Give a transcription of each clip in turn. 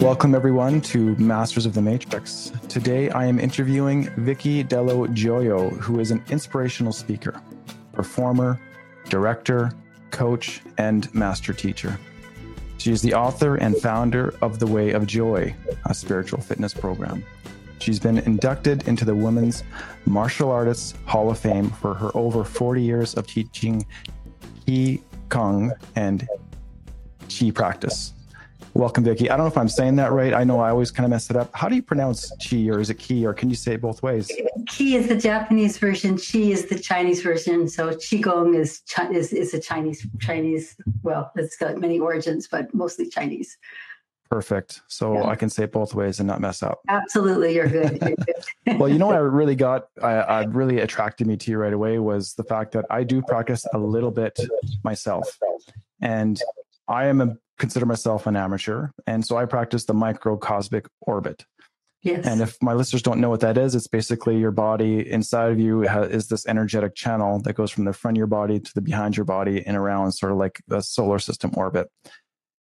Welcome, everyone, to Masters of the Matrix. Today, I am interviewing Vicki Dello Joio, who is an inspirational speaker, performer, director, coach, and master teacher. She is the author and founder of The Way of Joy, a spiritual fitness program. She's been inducted into the Women's Martial Artists Hall of Fame for her over 40 years of teaching Qi Gong and Qi practice. Welcome, Vicki. I don't know if I'm saying that right. I know I always kind of mess it up. How do you pronounce chi, or is it ki, or can you say it both ways? Ki is the Japanese version. Chi is the Chinese version. So qigong is is is a Chinese Chinese. Well, it's got many origins, but mostly Chinese. Perfect. So yeah. I can say it both ways and not mess up. Absolutely, you're good. You're good. well, you know what I really got, I, I, really attracted me to you right away was the fact that I do practice a little bit myself, and I am a consider myself an amateur. And so I practice the microcosmic orbit. Yes. And if my listeners don't know what that is, it's basically your body inside of you is this energetic channel that goes from the front of your body to the behind your body and around sort of like a solar system orbit.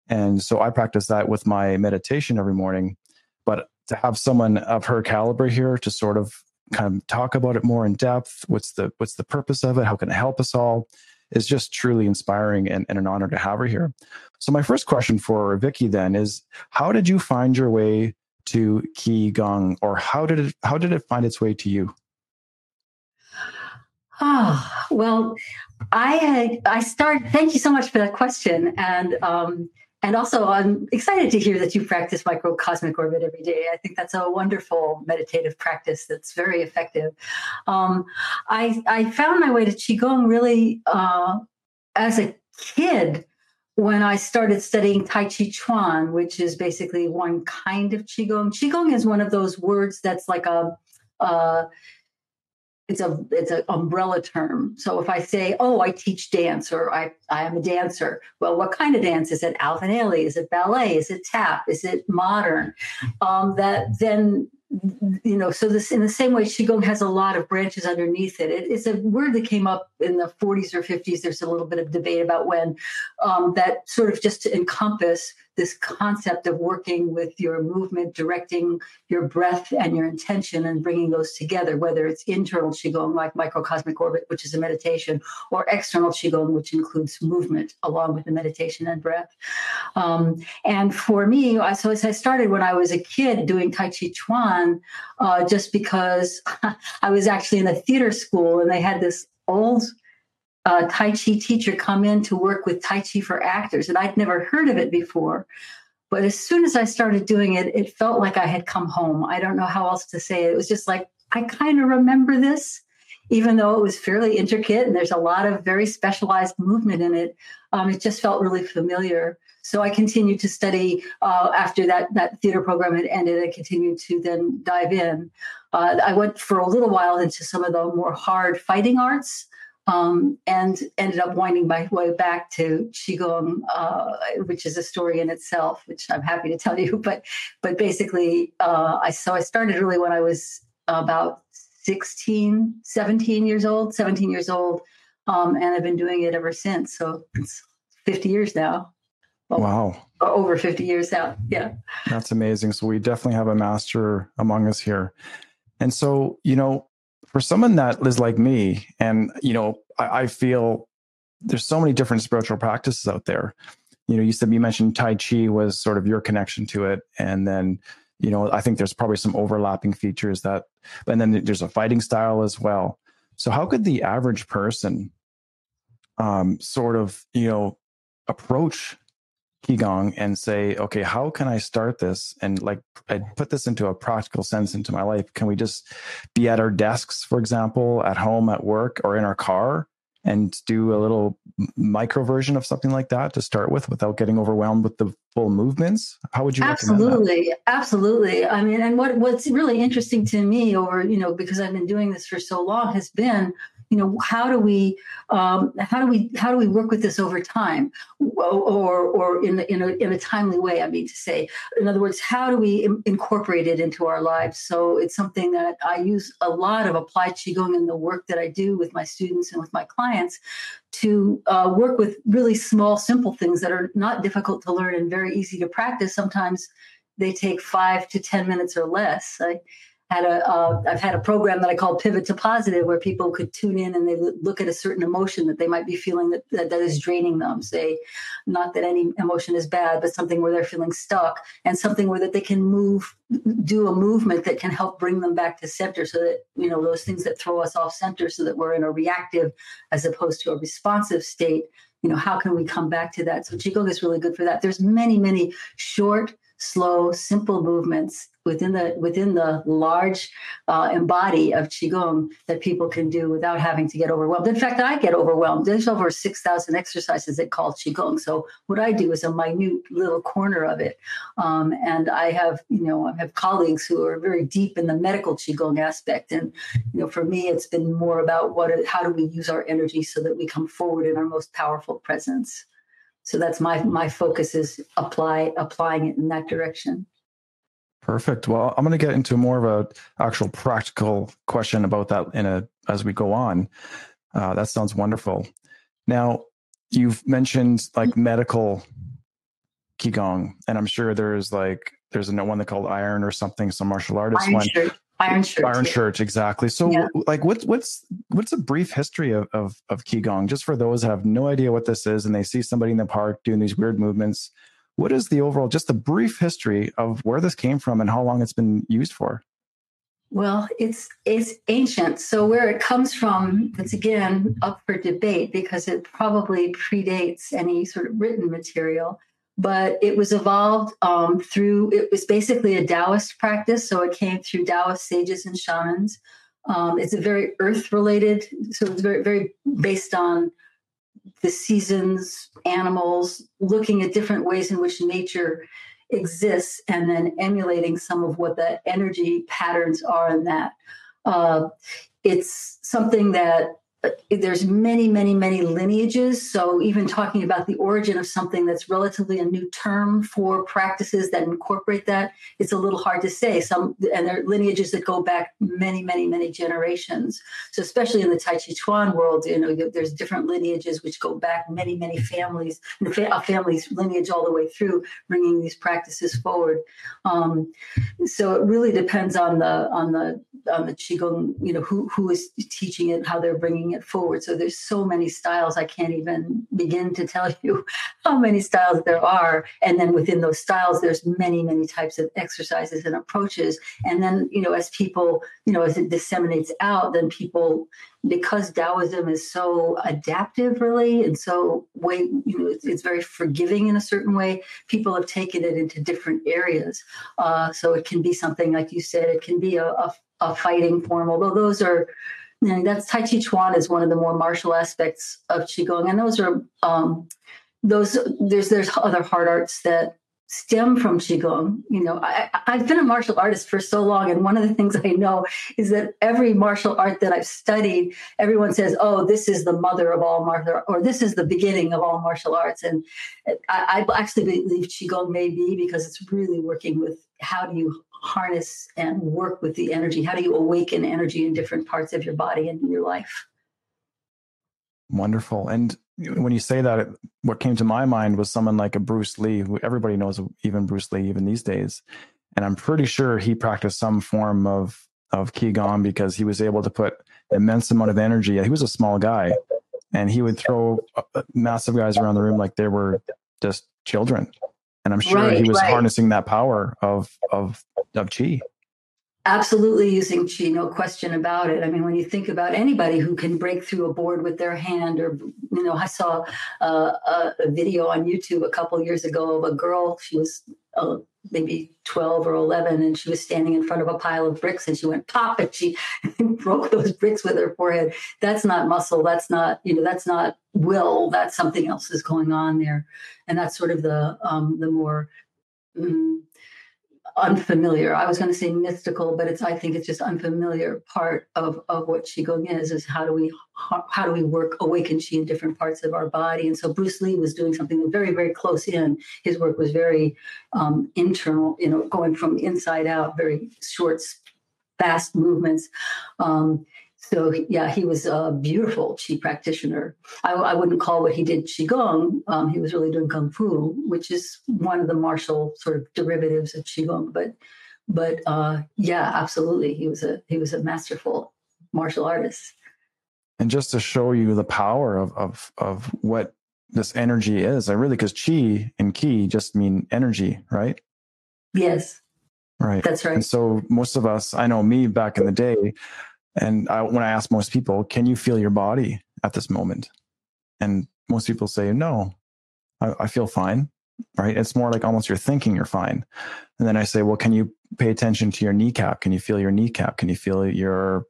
And so I practice that with my meditation every morning. But to have someone of her caliber here to sort of kind of talk about it more in depth, what's the what's the purpose of it? How can it help us all? is just truly inspiring and, and an honor to have her here. So my first question for Vicki then is how did you find your way to Qi Gong or how did it how did it find its way to you? Oh, well, I had I started thank you so much for that question. And um and also, I'm excited to hear that you practice microcosmic orbit every day. I think that's a wonderful meditative practice that's very effective. Um, I, I found my way to Qigong really uh, as a kid when I started studying Tai Chi Chuan, which is basically one kind of Qigong. Qigong is one of those words that's like a, a it's a it's an umbrella term. So if I say, "Oh, I teach dance," or "I I am a dancer," well, what kind of dance is it? Ailey? Is it ballet? Is it tap? Is it modern? Um, that then you know, so this in the same way, qigong has a lot of branches underneath it. it. It's a word that came up in the 40s or 50s. There's a little bit of debate about when um, that sort of just to encompass this concept of working with your movement, directing your breath and your intention, and bringing those together. Whether it's internal qigong like microcosmic orbit, which is a meditation, or external qigong, which includes movement along with the meditation and breath. Um, and for me, so as I started when I was a kid doing Tai Chi Chuan uh, just because I was actually in a theater school and they had this old uh, Tai Chi teacher come in to work with Tai Chi for actors. And I'd never heard of it before. But as soon as I started doing it, it felt like I had come home. I don't know how else to say it. It was just like, I kind of remember this, even though it was fairly intricate and there's a lot of very specialized movement in it. Um, it just felt really familiar. So I continued to study uh, after that that theater program had ended. I continued to then dive in. Uh, I went for a little while into some of the more hard fighting arts. Um, and ended up winding my way back to qigong, uh, which is a story in itself, which I'm happy to tell you. But but basically, uh, I so I started really when I was about 16, 17 years old, 17 years old, um, and I've been doing it ever since. So it's 50 years now. Well, wow. Over 50 years now. Yeah. That's amazing. So we definitely have a master among us here. And so, you know, for someone that is like me, and, you know, I, I feel there's so many different spiritual practices out there. You know, you said you mentioned Tai Chi was sort of your connection to it. And then, you know, I think there's probably some overlapping features that, and then there's a fighting style as well. So, how could the average person um, sort of, you know, approach qigong and say okay how can i start this? And like i put this into a practical sense into my life. Can we just be at our desks for example at home at work or in our car and do a little micro version of something like that to start with without getting overwhelmed with the full movements? How would you absolutely. Absolutely. I mean and what what's really interesting to me over you know because i've been doing this for so long has been you know how do we um, how do we how do we work with this over time? Or or in in a, in a timely way i mean to say. In other words how do we Im- incorporate it into our lives? So it's something that i use a lot of applied qigong in the work that i do with my students and with my clients to uh, work with really small simple things that are not difficult to learn and very easy to practice. Sometimes they take five to ten minutes or less I, had a uh, I've had a program that I call Pivot to Positive, where people could tune in and they look at a certain emotion that they might be feeling that, that, that is draining them. Say, not that any emotion is bad, but something where they're feeling stuck, and something where that they can move, do a movement that can help bring them back to center, so that you know those things that throw us off center, so that we're in a reactive as opposed to a responsive state. You know, how can we come back to that? So Qigong is really good for that. There's many, many short slow, simple movements within the within the large uh, embody of qigong that people can do without having to get overwhelmed. In fact, I get overwhelmed. There's over six thousand exercises that call qigong. So what I do is a minute little corner of it, um, and I have you know I have colleagues who are very deep in the medical qigong aspect, and you know for me it's been more about what how do we use our energy so that we come forward in our most powerful presence so that's my my focus is apply applying it in that direction. Perfect. Well i'm going to get into more of a actual practical question about that in a as we go on. Uh, that sounds wonderful. Now you've mentioned like medical qigong and i'm sure there's like there's a one called iron or something some martial artist iron one. shirt. Iron Shirt. Iron yeah. Shirt, exactly. So, yeah. like, what's what's what's a brief history of, of of qigong, just for those have no idea what this is, and they see somebody in the park doing these weird movements. What is the overall, just a brief history of where this came from and how long it's been used for? Well, it's it's ancient. So where it comes from, it's again up for debate because it probably predates any sort of written material but it was evolved um, through it was basically a taoist practice so it came through taoist sages and shamans. Um, it's a very earth related so it's very very based on the seasons animals looking at different ways in which nature exists and then emulating some of what the energy patterns are in that. Uh, it's something that there's many, many, many lineages. So even talking about the origin of something that's relatively a new term for practices that incorporate that, it's a little hard to say. Some and there are lineages that go back many, many, many generations. So especially in the Tai Chi Chuan world, you know, there's different lineages which go back many, many families, a family's lineage all the way through, bringing these practices forward. Um, so it really depends on the on the on the qigong. You know, who who is teaching it, how they're bringing it forward. So there's so many styles, I can't even begin to tell you how many styles there are. And then within those styles, there's many, many types of exercises and approaches. And then, you know, as people, you know, as it disseminates out, then people, because Taoism is so adaptive, really, and so way, you know, it's, it's very forgiving in a certain way. People have taken it into different areas. Uh, so it can be something like you said. It can be a, a, a fighting form, although those are and that's Tai Chi Chuan is one of the more martial aspects of Qigong. And those are um, those there's there's other hard arts that stem from qigong you know I, i've been a martial artist for so long and one of the things i know is that every martial art that i've studied everyone says oh this is the mother of all martial or this is the beginning of all martial arts and i, I actually believe qigong may be because it's really working with how do you harness and work with the energy? How do you awaken energy in different parts of your body and in your life? Wonderful. And when you say that, what came to my mind was someone like a Bruce Lee, who everybody knows, even Bruce Lee, even these days. And I'm pretty sure he practiced some form of of qigong because he was able to put immense amount of energy. He was a small guy, and he would throw uh, massive guys around the room like they were just children. And I'm sure right, he was right. harnessing that power of of of chi absolutely using chi no question about it. I mean when you think about anybody who can break through a board with their hand or you know i saw uh, a, video on youtube a couple years ago of a girl she was uh, maybe 12 or 11 and she was standing in front of a pile of bricks and she went pop and she broke those bricks with her forehead. That's not muscle that's not you know that's not will that's something else is going on there. And that's sort of the um, the more mm, unfamiliar. I was going to say mystical, but it's I think it's just unfamiliar part of of what qigong is. Is how do we how, how do we work awaken qi in different parts of our body? And so Bruce Lee was doing something very very close in. His work was very um, internal, you know, going from inside out, very short, fast movements. Um, so yeah, he was a beautiful qi practitioner. I, I wouldn't call what he did qigong. Um, he was really doing kung fu, which is one of the martial sort of derivatives of qigong. But but uh, yeah, absolutely, he was a he was a masterful martial artist. And just to show you the power of of of what this energy is, I really because qi and ki just mean energy, right? Yes. Right. That's right. And so most of us, I know me back in the day, and I, when I ask most people, can you feel your body at this moment? And most people say, no, I, I feel fine. Right. It's more like almost you're thinking you're fine. And then I say, well, can you pay attention to your kneecap? Can you feel your kneecap? Can you feel your,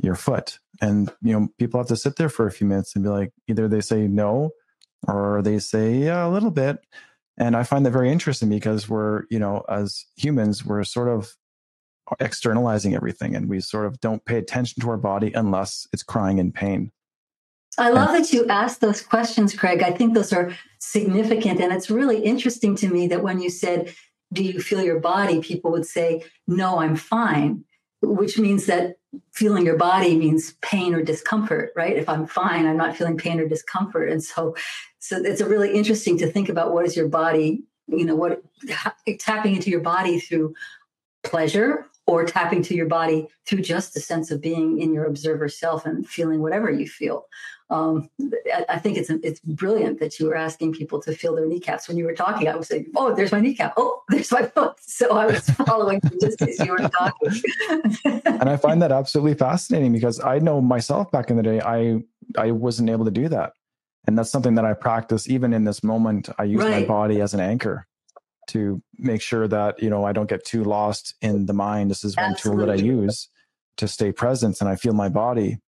your foot? And, you know, people have to sit there for a few minutes and be like, either they say no, or they say, yeah, a little bit. And I find that very interesting because we're, you know, as humans, we're sort of externalizing everything and we sort of don't pay attention to our body unless it's crying in pain. I love that you asked those questions, Craig. I think those are significant. And it's really interesting to me that when you said, Do you feel your body? people would say, No, I'm fine, which means that feeling your body means pain or discomfort, right? If I'm fine, I'm not feeling pain or discomfort. And so, so it's a really interesting to think about what is your body, you know, what tapping into your body through pleasure or tapping to your body through just the sense of being in your observer self and feeling whatever you feel. Um, I think it's it's brilliant that you were asking people to feel their kneecaps when you were talking. I was saying, "Oh, there's my kneecap. Oh, there's my foot." So I was following you just as you were talking. and I find that absolutely fascinating because I know myself back in the day, I I wasn't able to do that, and that's something that I practice even in this moment. I use right. my body as an anchor to make sure that you know I don't get too lost in the mind. This is one Absolutely. tool that I use to stay present, and I feel my body.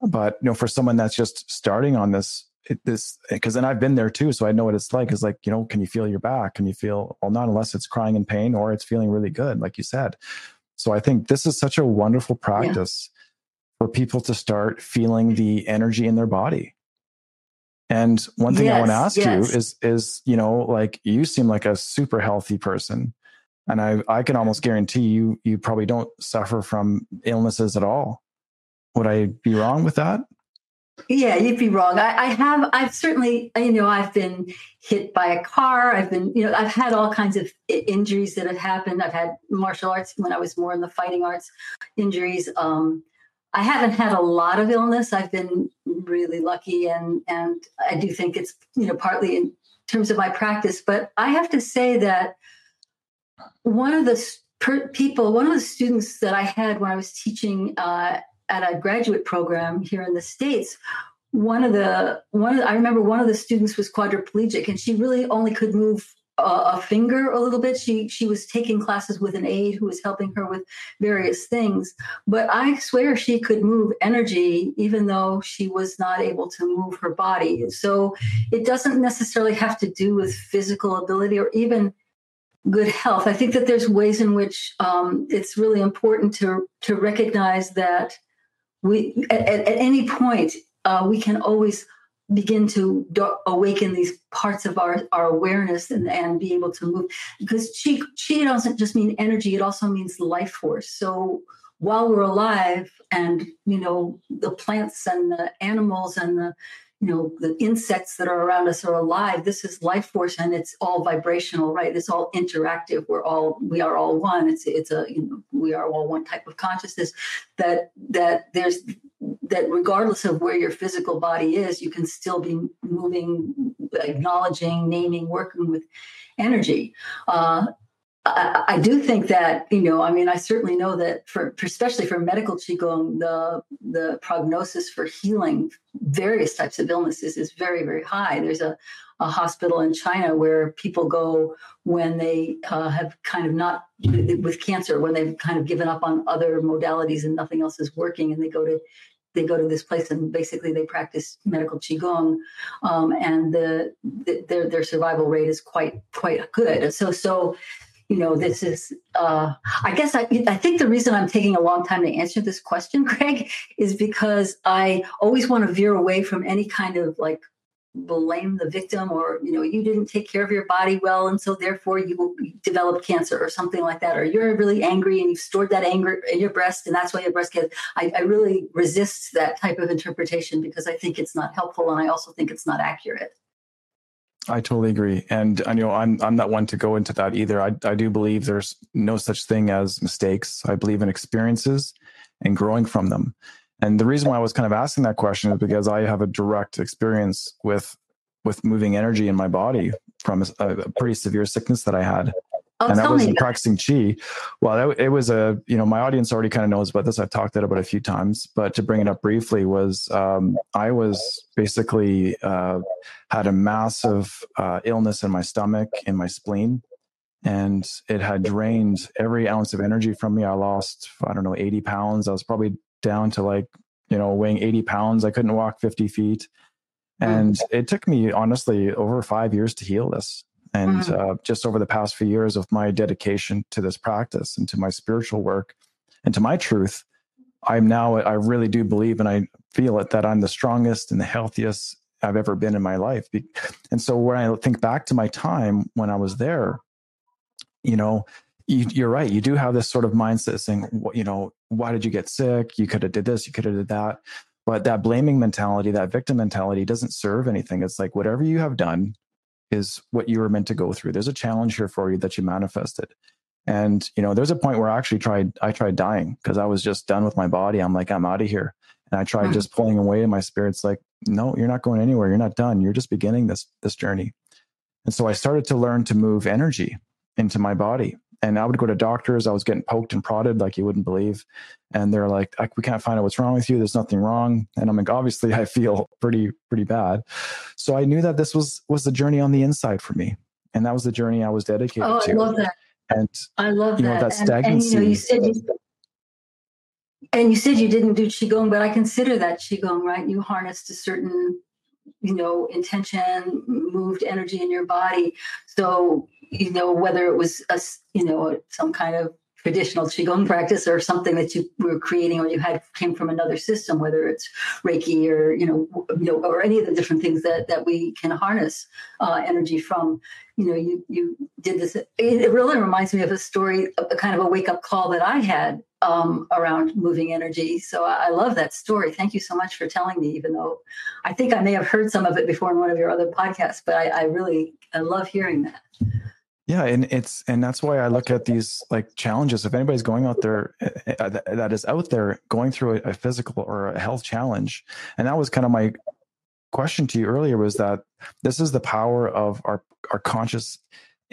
But you know, for someone that's just starting on this, it, this eh, because then I've been there too, so I know what it's like. Is like you know, can you feel your back? Can you feel well? Not unless it's crying in pain or it's feeling really good, like you said. So I think this is such a wonderful practice yeah. for people to start feeling the energy in their body and one thing yes, I want to ask yes. you is, is, you know, like you seem like a super healthy person. And I, I can almost guarantee you, you probably don't suffer from illnesses at all. Would I be wrong with that? Yeah, you'd be wrong. I, I, have, I've certainly, you know, I've been hit by a car. I've been, you know, I've had all kinds of injuries that have happened. I've had martial arts when I was more in the fighting arts injuries. Um, I haven't had a lot of illness. I've been really lucky, and and I do think it's you know partly in terms of my practice. But I have to say that one of the per- people, one of the students that I had when I was teaching uh, at a graduate program here in the states, one of the one of the, I remember one of the students was quadriplegic, and she really only could move a finger a little bit. She she was taking classes with an aide who was helping her with various things. But I swear she could move energy even though she was not able to move her body. So it doesn't necessarily have to do with physical ability or even good health. I think that there's ways in which um, it's really important to to recognize that we at, at any point uh, we can always begin to do- awaken these parts of our, our awareness and, and be able to move. Because chi, chi doesn't just mean energy it also means life force. So while we're alive and you know the plants and the animals and the you know the insects that are around us are alive. This is life force and it's all vibrational right? It's all interactive. We're all we are all one. It's it's a you know we are all one type of consciousness that that there's that regardless of where your physical body is you can still be moving acknowledging naming working with energy. Uh, I, I, do think that you know. I mean, I certainly know that for, for, especially for medical qigong, the the prognosis for healing various types of illnesses is very very high. There's a, a hospital in China where people go when they uh, have kind of not with cancer, when they've kind of given up on other modalities and nothing else is working, and they go to they go to this place and basically they practice medical qigong, um, and the, the, their their survival rate is quite quite good. So so you know, this is, uh, I guess I, I think the reason I'm taking a long time to answer this question, Greg, is because I always want to veer away from any kind of like blame the victim or you know you didn't take care of your body well and so therefore you developed cancer or something like that or you're really angry and you've stored that anger in your breast and that's why your breast cancer I, I really resist that type of interpretation because i think it's not helpful and i also think it's not accurate I totally agree, and I know I'm I'm not one to go into that either. I I do believe there's no such thing as mistakes. I believe in experiences and growing from them. And the reason why I was kind of asking that question is because I have a direct experience with with moving energy in my body from a, a pretty severe sickness that I had Oh, and that was practicing chi. Well, it was a you know my audience already kind of knows about this. I've talked about it a few times, but to bring it up briefly was um, I was basically uh, had a massive uh, illness in my stomach in my spleen, and it had drained every ounce of energy from me. I lost I don't know eighty pounds. I was probably down to like you know weighing eighty pounds. I couldn't walk fifty feet. Hmm. And it took me honestly over five years to heal this and mm uh, just over the past few years of my dedication to this practice and to my spiritual work and to my truth, I'm now, I really do believe and I feel it that I'm the strongest and the healthiest I've ever been in my life. And so when I think back to my time when I was there, you know, you, are right. You do have this sort of mindset saying, you know, why did you get sick? You could have did this, you could have did that. But that blaming mentality, that victim mentality doesn't serve anything. It's like whatever you have done, is what you were meant to go through. There's a challenge here for you that you manifested. And you know, there's a point where I actually tried I tried dying because I was just done with my body. I'm like, I'm out of here. And I tried mm-hmm. just pulling away and my spirit's like, no, you're not going anywhere. You're not done. You're just beginning this this journey. And so I started to learn to move energy into my body and I would go to doctors. I was getting poked and prodded like you wouldn't believe. And they're like, we can't find out what's wrong with you. There's nothing wrong. And I'm like, obviously I feel pretty, pretty bad. So I knew that this was, was the journey on the inside for me. And that was the journey I was dedicated oh, to. I love that. And I love you know, that. that stagnancy. And, and, you know, you said you, and you said you didn't do qigong, but I consider that qigong, right? You harnessed a certain, you know, intention, moved energy in your body. So you know, whether it was a, you know, some kind of traditional qigong practice or something that you were creating or you had came from another system whether it's reiki or you know you know or any of the different things that that we can harness uh, energy from. You know you you did this it, really reminds me of a story a kind of a wake up call that i had um, around moving energy. So I, I love that story. Thank you so much for telling me even though i think i may have heard some of it before in one of your other podcasts but i, I really i love hearing that yeah, and it's and that's why I look at these like challenges. If anybody's going out there uh, uh that is out there going through a, a physical or a health challenge, and that was kind of my question to you earlier was that this is the power of our our conscious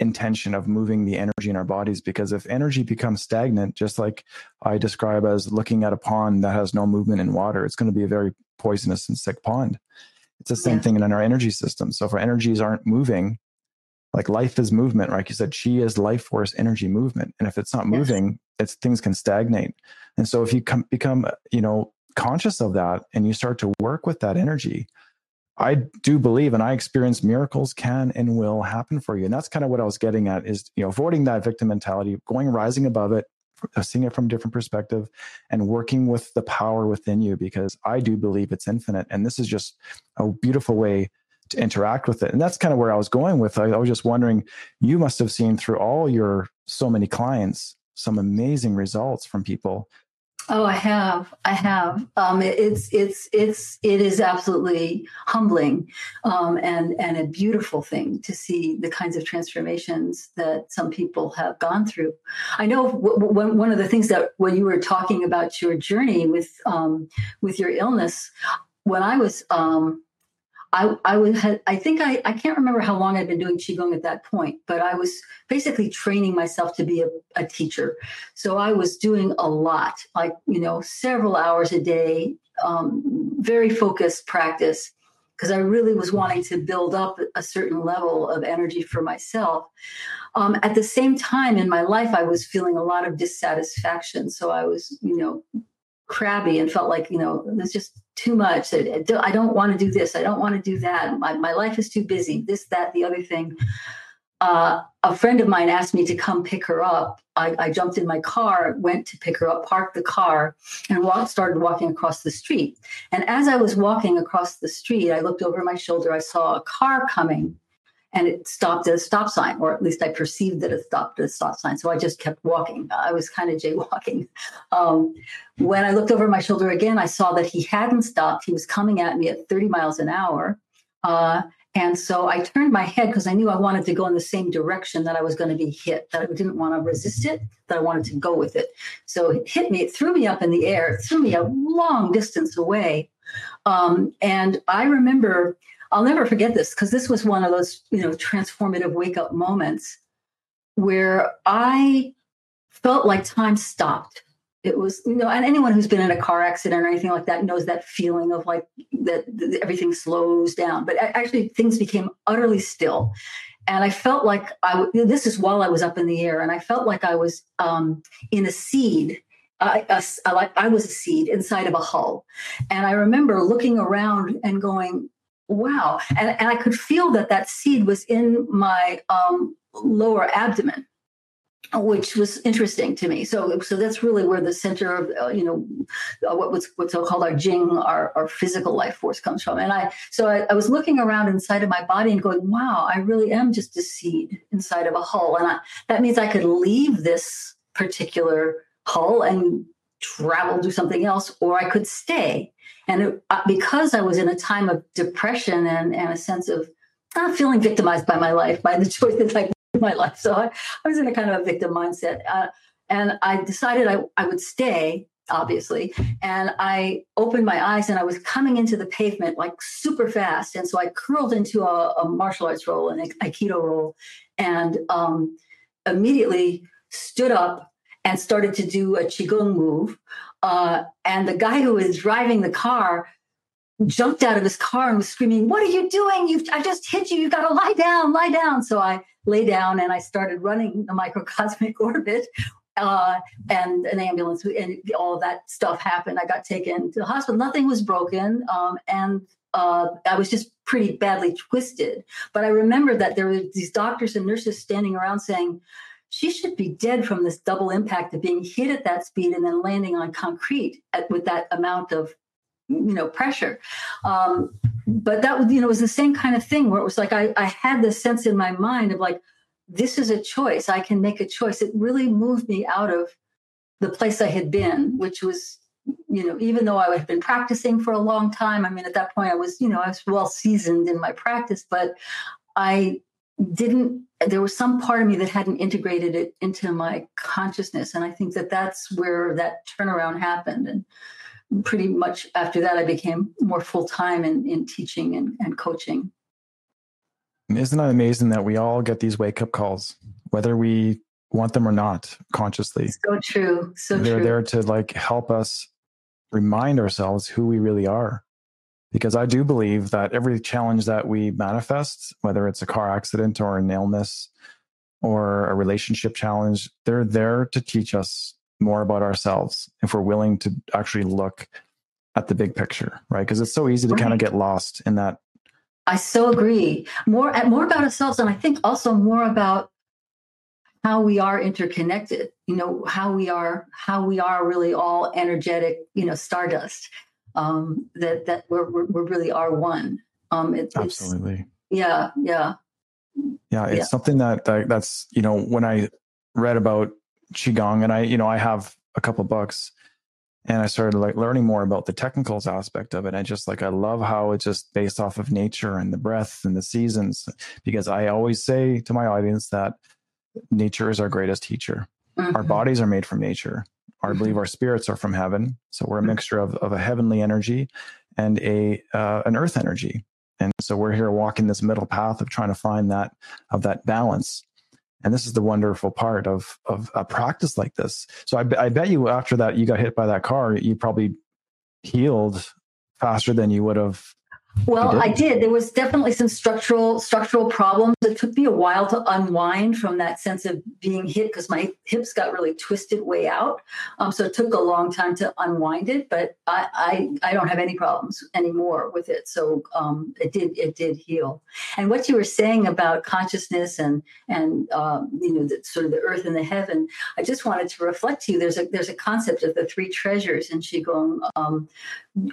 intention of moving the energy in our bodies because if energy becomes stagnant just like i describe as looking at a pond that has no movement in water it's going to be a very poisonous and sick pond it's the same yeah. thing in our energy system so if our energies aren't moving like life is movement, right? You said, chi is life force energy movement. And if it's not moving, it's things can stagnate. And so if you come, become, you know, conscious of that and you start to work with that energy, I do believe and I experience miracles can and will happen for you. And that's kind of what I was getting at is, you know, avoiding that victim mentality, going rising above it, uh, seeing it from a different perspective and working with the power within you because I do believe it's infinite. And this is just a beautiful way to interact with it. And that's kind of where I was going with. I, I was just wondering, you must have seen through all your so many clients some amazing results from people. Oh, I have. I have. Um, it, it's it's it's it is absolutely humbling, um, and and a beautiful thing to see the kinds of transformations that some people have gone through. I know w- w- one of the things that when you were talking about your journey with um, with your illness, when I was um, I, I was I think I, I can't remember how long I'd been doing qigong at that point, but I was basically training myself to be a, a teacher. So I was doing a lot, like you know, several hours a day, um, very focused practice, because I really was wanting to build up a certain level of energy for myself. Um, at the same time in my life, I was feeling a lot of dissatisfaction. So I was, you know, crabby and felt like you know there's just too much i don't want to do this i don't want to do that my, my life is too busy this that the other thing uh, a friend of mine asked me to come pick her up. I, I, jumped in my car, went to pick her up, parked the car, and walked, started walking across the street. And as I was walking across the street, I looked over my shoulder. I saw a car coming, and it stopped at a stop sign, or at least I perceived that it stopped at a stop sign. So I just kept walking. I was kind of jaywalking. Um, when I looked over my shoulder again, I saw that he hadn't stopped. He was coming at me at 30 miles an hour. Uh, and so I turned my head because I knew I wanted to go in the same direction that I was going to be hit, that I didn't want to resist it, that I wanted to go with it. So it hit me, it threw me up in the air, it threw me a long distance away. Um, and I remember, I'll never forget this because this was one of those, you know, transformative wake up moments where I felt like time stopped. It was you know and anyone who's been in a car accident or anything like that knows that feeling of like that, that everything slows down. But actually things became utterly still. And i felt like i this is while i was up in the air and i felt like i was um, in a seed I was a seed inside of a hull. And i remember looking around and going wow and, and i could feel that that seed was in my um, lower abdomen which was interesting to me. So, so that's really where the center of uh, you know uh, what, what's what's called our Jing, our, our physical life force, comes from. And I so I, I, was looking around inside of my body and going, "Wow, I really am just a seed inside of a hull." And I, that means I could leave this particular hull and travel do something else, or I could stay. And it, uh, because I was in a time of depression and, and a sense of not feeling victimized by my life, by the choices I made in my life. So I, I was in a kind of a victim mindset. Uh, and I decided I, I would stay, obviously. And I opened my eyes and I was coming into the pavement like super fast. And so I curled into a, a martial arts roll, an Aikido roll, and um, immediately stood up and started to do a Qigong move. Uh, and the guy who was driving the car jumped out of his car and was screaming, What are you doing? You've, I just hit you. You've got to lie down, lie down. So I lay down and I started running the microcosmic orbit. Uh, and an ambulance and all that stuff happened. I got taken to the hospital. Nothing was broken. Um, and uh, I was just pretty badly twisted. But I remember that there were these doctors and nurses standing around saying, she should be dead from this double impact of being hit at that speed and then landing on concrete at, with that amount of you know pressure. Um, but that was you know was the same kind of thing where it was like I, I had this sense in my mind of like this is a choice. I can make a choice. It really moved me out of the place i had been which was you know even though i had been practicing for a long time i mean at that point i was you know i was well seasoned in my practice but i didn't there was some part of me that hadn't integrated it into my consciousness and i think that that's where that turnaround happened and pretty much after that, I became more full time in, in teaching and, and coaching. Isn't that amazing that we all get these wake up calls, whether we want them or not consciously? So true. So true. They're true. there to like help us remind ourselves who we really are. Because I do believe that every challenge that we manifest, whether it's a car accident or an illness or a relationship challenge, they're there to teach us more about ourselves if we're willing to actually look at the big picture, right? Because it's so easy to right. kind of get lost in that. I so agree. More uh, more about ourselves, and I think also more about how we are interconnected. You know, how we are how we are really all energetic. You know, stardust. Um, that that we're, we're, we really are one. Um, it, Absolutely. yeah, yeah, yeah. It's yeah. something that, that that's you know when I read about qigong and i you know i have a couple books and i started like learning more about the technicals aspect of it i just like i love how it's just based off of nature and the breath and the seasons because i always say to my audience that nature is our greatest teacher mm-hmm. our bodies are made from nature i believe mm-hmm. our spirits are from heaven so we're a mm-hmm. mixture of, of a heavenly energy and a uh, an earth energy and so we're here walking this middle path of trying to find that of that balance and this is the wonderful part of of a practice like this. So I, I bet you after that you got hit by that car, you probably healed faster than you would have Well, I did. There was definitely some structural structural problems. It took me a while to unwind from that sense of being hit because my hips got really twisted way out. Um, so it took a long time to unwind it, but I, I, I don't have any problems anymore with it. So um, it did it did heal. And what you were saying about consciousness and and um, you know the, sort of the earth and the heaven, I just wanted to reflect to you. There's a there's a concept of the three treasures in qigong, um,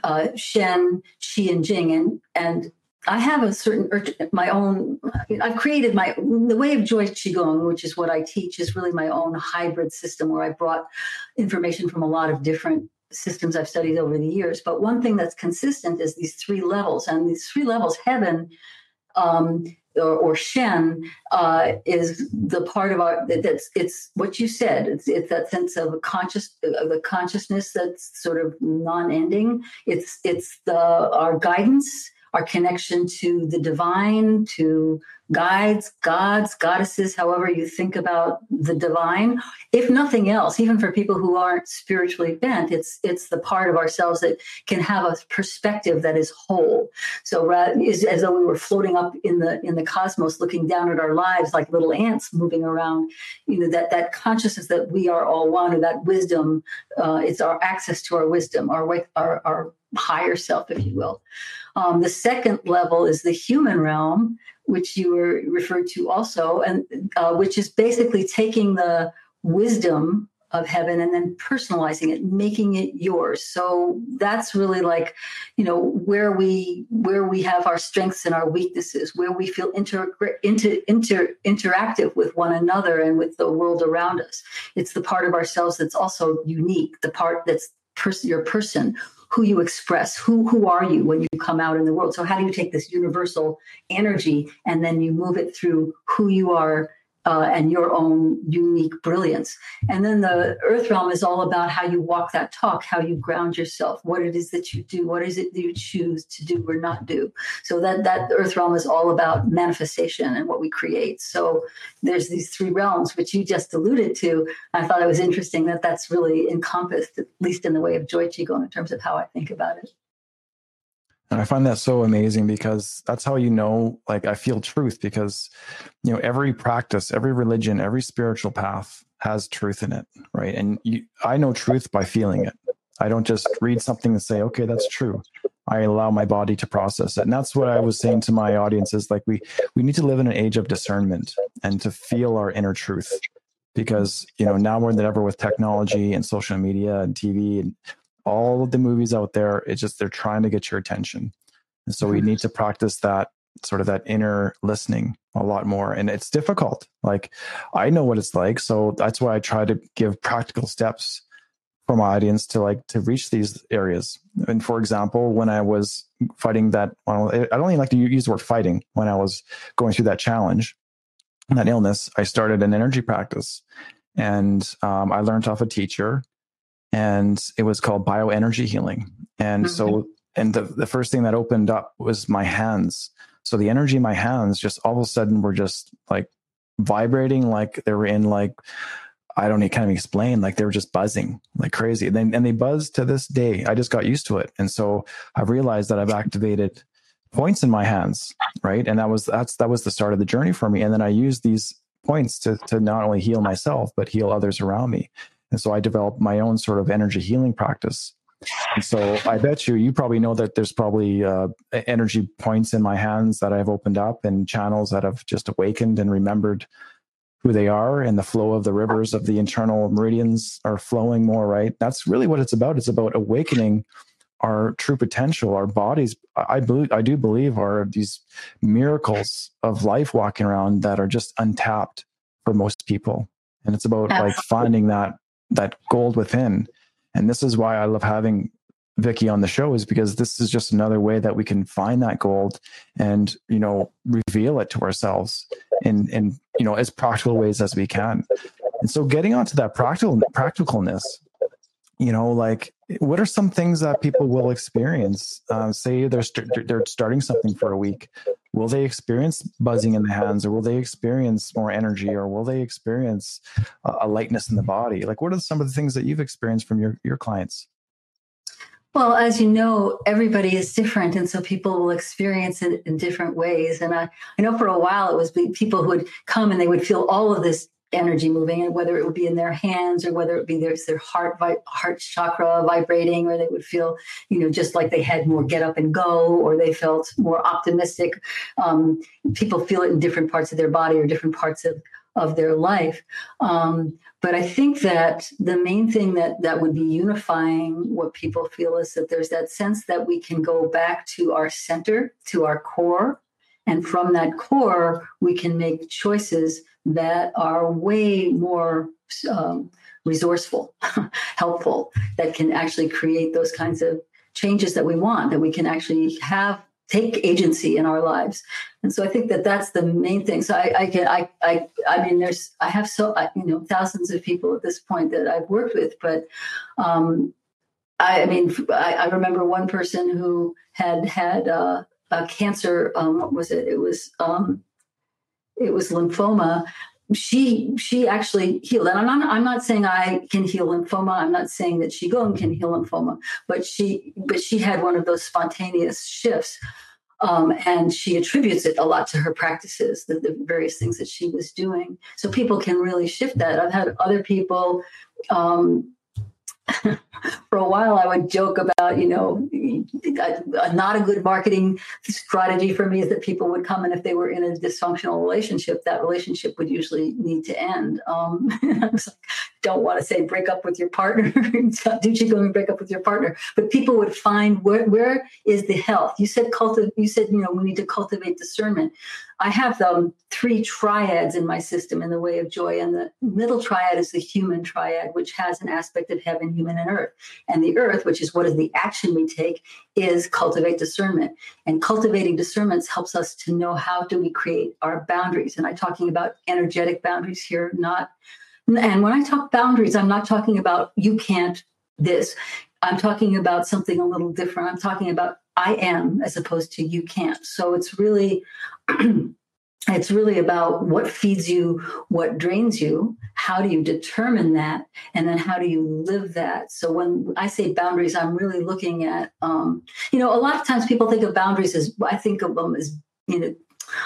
uh, Shen, Qi, and Jing, and and I have a certain my own. I've created my the way of joy qigong, which is what I teach, is really my own hybrid system where I brought information from a lot of different systems I've studied over the years. But one thing that's consistent is these three levels, and these three levels, heaven. Um, or, or Shen uh, is the part of our that's it's what you said. It's it's that sense of a conscious of the consciousness that's sort of non-ending. It's it's the our guidance our connection to the divine, to guides, gods, goddesses, however you think about the divine. If nothing else, even for people who aren't spiritually bent, it's it's the part of ourselves that can have a perspective that is whole. So as, as though we were floating up in the in the cosmos, looking down at our lives like little ants moving around. You know that that consciousness that we are all one, or that wisdom, uh, it's our access to our wisdom, our our our higher self, if you will. Um, the second level is the human realm, which you were referred to also, and uh, which is basically taking the wisdom of heaven and then personalizing it making it yours. So that's really like you know where we where we have our strengths and our weaknesses where we feel inter, inter, inter interactive with one another and with the world around us. It's the part of ourselves that's also unique the part that's pers- your person who you express who who are you when you come out in the world? So how do you take this universal energy and then you move it through who you are uh, and your own unique brilliance. And then the earth realm is all about how you walk that talk, how you ground yourself, what it is that you do, what is it that you choose to do or not do. So that that earth realm is all about manifestation and what we create. So there's these three realms which you just alluded to. I thought it was interesting that that's really encompassed, at least in the way of joy qigong, in terms of how I think about it. And I find that so amazing because that's how you know, like, I feel truth because, you know, every practice, every religion, every spiritual path has truth in it, right? And you, I know truth by feeling it. I don't just read something and say, okay, that's true. I allow my body to process it. And that's what I was saying to my audience is like, we, we need to live in an age of discernment and to feel our inner truth because, you know, now more than ever with technology and social media and TV and all of the movies out there. It's just they're trying to get your attention. And so we need to practice that sort of that inner listening a lot more. And it's difficult. Like I know what it's like. So that's why I try to give practical steps for my audience to like to reach these areas. And for example, when I was fighting that, well, I don't even like to use the word fighting when I was going through that challenge, that illness, I started an energy practice. And um, I learned off a teacher and it was called bioenergy healing. And mm-hmm. so, and the, the first thing that opened up was my hands. So the energy in my hands just all of a sudden were just like vibrating, like they were in like, I don't even kind of explain, like they were just buzzing like crazy. And, they, and they buzz to this day. I just got used to it. And so I've realized that I've activated points in my hands, right? And that was, that's, that was the start of the journey for me. And then I used these points to, to not only heal myself, but heal others around me. And so I developed my own sort of energy healing practice. And so I bet you, you probably know that there's probably uh, energy points in my hands that I've opened up and channels that have just awakened and remembered who they are and the flow of the rivers of the internal meridians are flowing more, right? That's really what it's about. It's about awakening our true potential. Our bodies, I believe, I do believe, are these miracles of life walking around that are just untapped for most people. And it's about like finding that that gold within. And this is why I love having Vicki on the show is because this is just another way that we can find that gold and you know reveal it to ourselves in in you know as practical ways as we can. And so getting onto that practical practicalness, you know, like what are some things that people will experience? Uh, say they're they st- they're starting something for a week will they experience buzzing in the hands or will they experience more energy or will they experience a lightness in the body like what are some of the things that you've experienced from your your clients Well, as you know, everybody is different. And so people will experience it in different ways. And I, I know for a while it was people who would come and they would feel all of this energy moving and whether it would be in their hands or whether it be their, their heart heart chakra vibrating or they would feel you know just like they had more get up and go or they felt more optimistic. Um, people feel it in different parts of their body or different parts of of their life. Um, but i think that the main thing that that would be unifying what people feel is that there's that sense that we can go back to our center to our core and from that core we can make choices that are way more um, resourceful, helpful, that can actually create those kinds of changes that we want, that we can actually have take agency in our lives. And so I think that that's the main thing. So I, I can, I, I, I mean, there's, I have so, you know, thousands of people at this point that I've worked with, but, um, I, I mean, I, I remember one person who had had uh, a cancer. Um, what was it? It was um, it was lymphoma she she actually healed. And I'm not, I'm not saying i can heal lymphoma. I'm not saying that qigong can heal lymphoma but she but she had one of those spontaneous shifts um, and she attributes it a lot to her practices the, the, various things that she was doing. So people can really shift that. I've had other people um, for a while i would joke about you know not a good marketing strategy for me is that people would come and if they were in a dysfunctional relationship that relationship would usually need to end. Um, don't want to say break up with your partner do you go and break up with your partner but people would find where, where is the health you said cultivate you said you know we need to cultivate discernment I have um, three triads in my system in the way of joy. And the middle triad is the human triad, which has an aspect of heaven, human, and earth. And the earth, which is what is the action we take, is cultivate discernment. And cultivating discernment helps us to know how do we create our boundaries. And I'm talking about energetic boundaries here, not. And when I talk boundaries, I'm not talking about you can't this. I'm talking about something a little different. I'm talking about I am as opposed to you can't. So it's really it's really about what feeds you, what drains you, how do you determine that, and then how do you live that. So when I say boundaries, I'm really looking at, um, you know, a lot of times people think of boundaries as I think of them as, you know,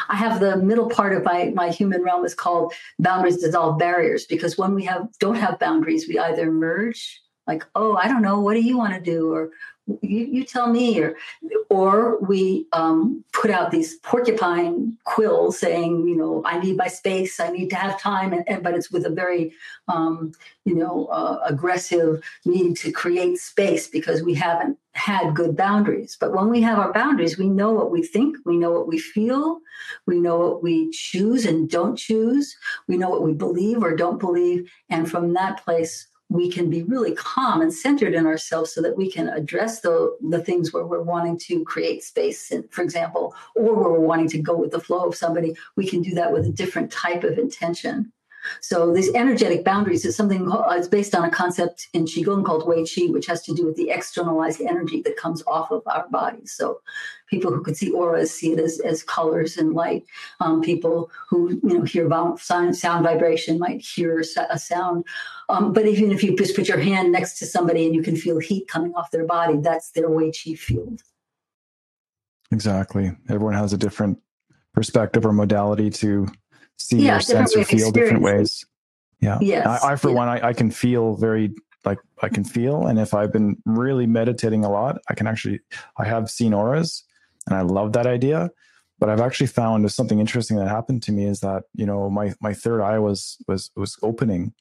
I have the middle part of my my human realm is called boundaries dissolve barriers because when we have don't have boundaries, we either merge like oh i don't know what do you want to do? or you, you tell me or or we um, put out these porcupine quills saying you know i need my space i need to have time and, and but it's with a very um, you know uh, aggressive need to create space because we haven't had good boundaries. But when we have our boundaries we know what we think we know what we feel we know what we choose and don't choose we know what we believe or don't believe and from that place we can be really calm and centered in ourselves so that we can address the, the things where we're wanting to create space, for example, or where we're wanting to go with the flow of somebody. We can do that with a different type of intention. So these energetic boundaries is something uh, it's based on a concept in qigong called wei qi, which has to do with the externalized energy that comes off of our bodies. So people who could see auras see it as, as colors and light. Um, people who you know hear sound, sound vibration might hear a sound. Um, but even if you just put your hand next to somebody and you can feel heat coming off their body, that's their wei qi field. Exactly. Everyone has a different perspective or modality to see yeah, or sense or feel different ways. Yeah. Yes. I, I for yeah. one, I, I can feel very like I can feel, and if I've been really meditating a lot, I can actually I have seen auras, and I love that idea. But I've actually found something interesting that happened to me is that you know my my third eye was was was opening,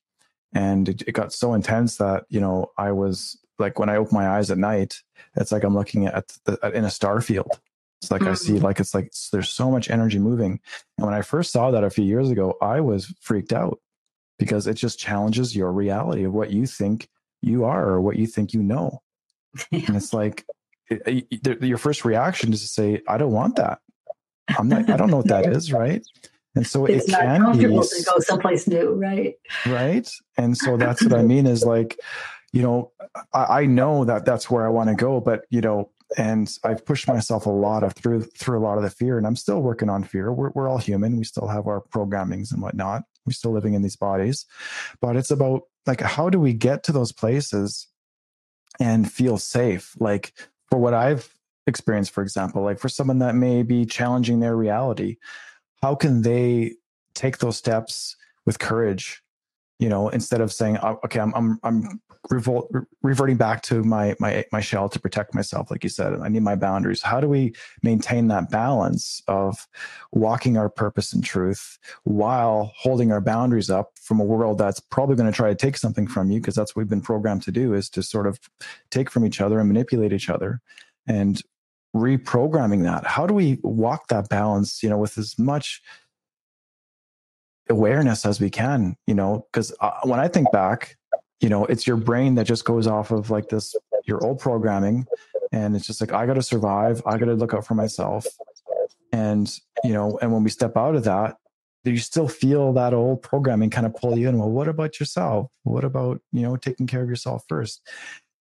and it, it got so intense that you know I was like when I open my eyes at night, it's like I'm looking at the, in a star field it's like mm-hmm. I see, mm-hmm. like it's like there's so much energy moving. And when I first saw that a few years ago, I was freaked out because it just challenges your reality of what you think you are or what you think you know. Yeah. And it's like it, it, your first reaction is to say, "I don't want that." I'm not. I don't know what that is, right? And so it's it not can comfortable be, to go someplace new, right? Right. And so that's what I mean is like, you know, I, I know that that's where I want to go, but you know, and I've pushed myself a lot of through through a lot of the fear, and I'm still working on fear. We're we're all human. We still have our programmings and whatnot. We're still living in these bodies, but it's about like how do we get to those places and feel safe. Like for what I've experienced, for example, like for someone that may be challenging their reality, how can they take those steps with courage? You know, instead of saying, oh, "Okay, I'm I'm I'm revolt, reverting back to my my my shell to protect myself like you said i need my boundaries. How do we maintain that balance of walking our purpose and truth while holding our boundaries up from a world that's probably going to try to take something from you? Because that's what we've been programmed to do is to sort of take from each other and manipulate each other and reprogramming that. How do we walk that balance you know with as much awareness as we can you know? Because uh, when i think back you know it's your brain that just goes off of like this your old programming and it's just like i got to survive. I got to look out for myself. And you know and when we step out of that do you still feel that old programming kind of pull you in? Well what about yourself? What about you know taking care of yourself first?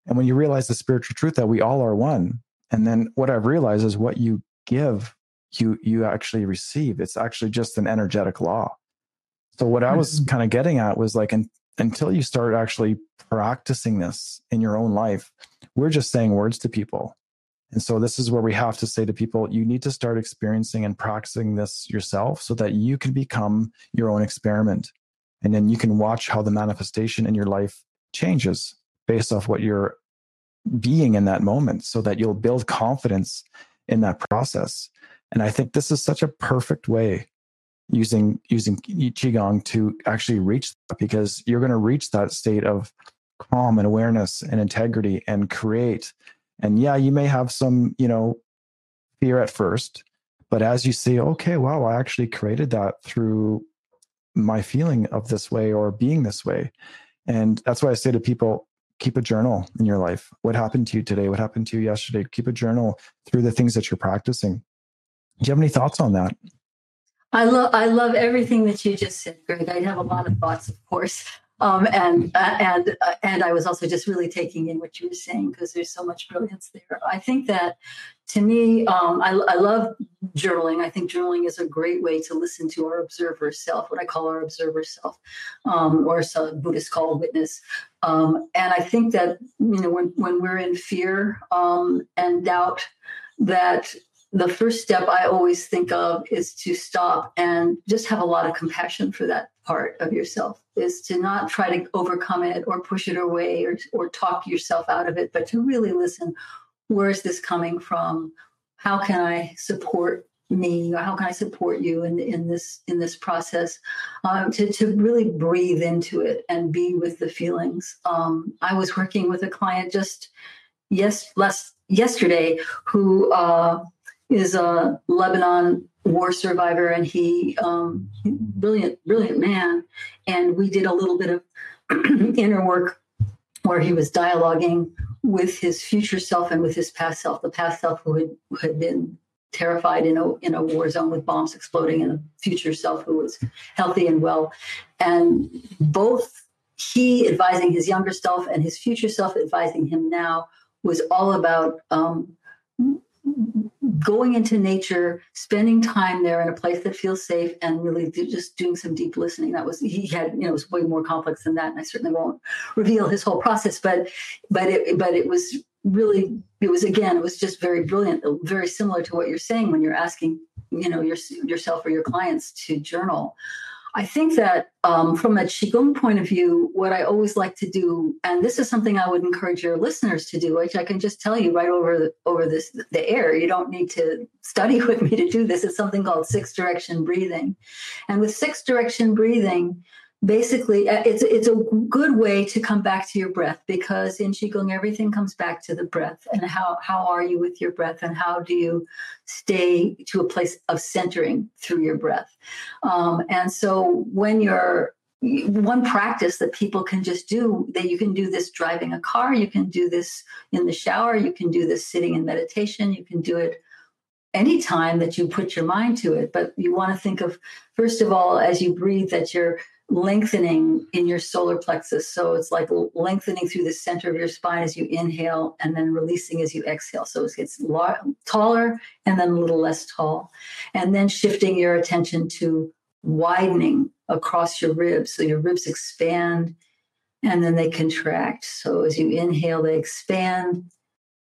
And when you realize the spiritual truth that we all are one and then what i've realized is what you give you you actually receive. It's actually just an energetic law. So what i was mm-hmm. kind of getting at was like and until you start actually practicing this in your own life, we're just saying words to people. And so this is where we have to say to people, you need to start experiencing and practicing this yourself so that you can become your own experiment. And then you can watch how the manifestation in your life changes based off what you're being in that moment so that you'll build confidence in that process. And I think this is such a perfect way using using qigong to actually reach that because you're going to reach that state of calm and awareness and integrity and create. And yeah you may have some you know fear at first but as you see okay wow i actually created that through my feeling of this way or being this way. And that's why i say to people keep a journal in your life. What happened to you today? What happened to you yesterday? Keep a journal through the things that you're practicing. Do you have any thoughts on that I love I love everything that you just said, Greg. I have a lot of thoughts, of course, um, and uh, and uh, and I was also just really taking in what you were saying because there's so much brilliance there. I think that to me, um, I, I love journaling. I think journaling is a great way to listen to our observer self, what I call our observer self, um, or some Buddhists call witness. Um, and I think that you know when when we're in fear um, and doubt, that the first step I always think of is to stop and just have a lot of compassion for that part of yourself is to not try to overcome it or push it away or, or talk yourself out of it, but to really listen. Where is this coming from? How can I support me? or How can I support you in, in this in this process? Um, to, to really breathe into it and be with the feelings. Um, I was working with a client just yes last yesterday who uh, is a Lebanon war survivor, and he um, brilliant, brilliant man. And we did a little bit of inner work where he was dialoguing with his future self and with his past self. The past self who had, who had been terrified in a in a war zone with bombs exploding, and the future self who was healthy and well, and both he advising his younger self and his future self advising him now was all about um, going into nature, spending time there in a place that feels safe, and really do, just doing some deep listening. That was he had, you know, it was way more complex than that, and I certainly won't reveal his whole process. But but it but it was really it was again it was just very brilliant, very similar to what you're saying when you're asking you know your, yourself or your clients to journal. I think that um, from a Qigong point of view, what I always like to do, and this is something I would encourage your listeners to do, which I can just tell you right over the, over this the air. You don't need to study with me to do this. It's something called six direction breathing, and with six direction breathing, basically uh, it's it's a good way to come back to your breath because in qigong everything comes back to the breath. And how how are you with your breath and how do you stay to a place of centering through your breath? Um, and so when you're one practice that people can just do that you can do this driving a car you can do this in the shower you can do this sitting in meditation you can do it anytime that you put your mind to it. But you want to think of first of all as you breathe that you're lengthening in your solar plexus. So it's like lengthening through the center of your spine as you inhale and then releasing as you exhale. So it gets taller and then a little less tall. And then shifting your attention to widening across your ribs. So your ribs expand and then they contract. So as you inhale, they expand.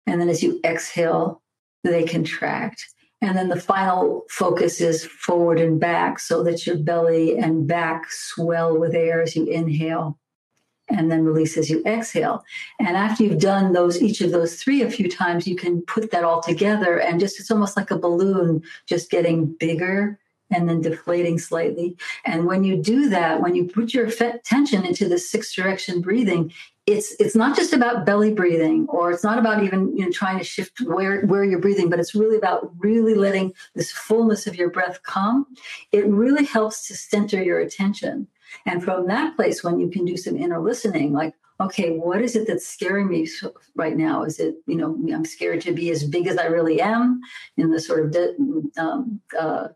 And then as you exhale, they contract. And then the final focus is forward and back so that your belly and back swell with air as you inhale and then release as you exhale. And after you've done those, each of those three a few times, you can put that all together and just, it's almost like a balloon just getting bigger and then deflating slightly. And when you do that, when you put your attention into the six direction breathing, it's it's not just about belly breathing or it's not about even you know trying to shift where where you're breathing but it's really about really letting this fullness of your breath come. It really helps to center your attention. And from that place when you can do some inner listening like okay what is it that's scaring me right now? Is it you know i'm scared to be as big as i really am in the sort of de- um, uh,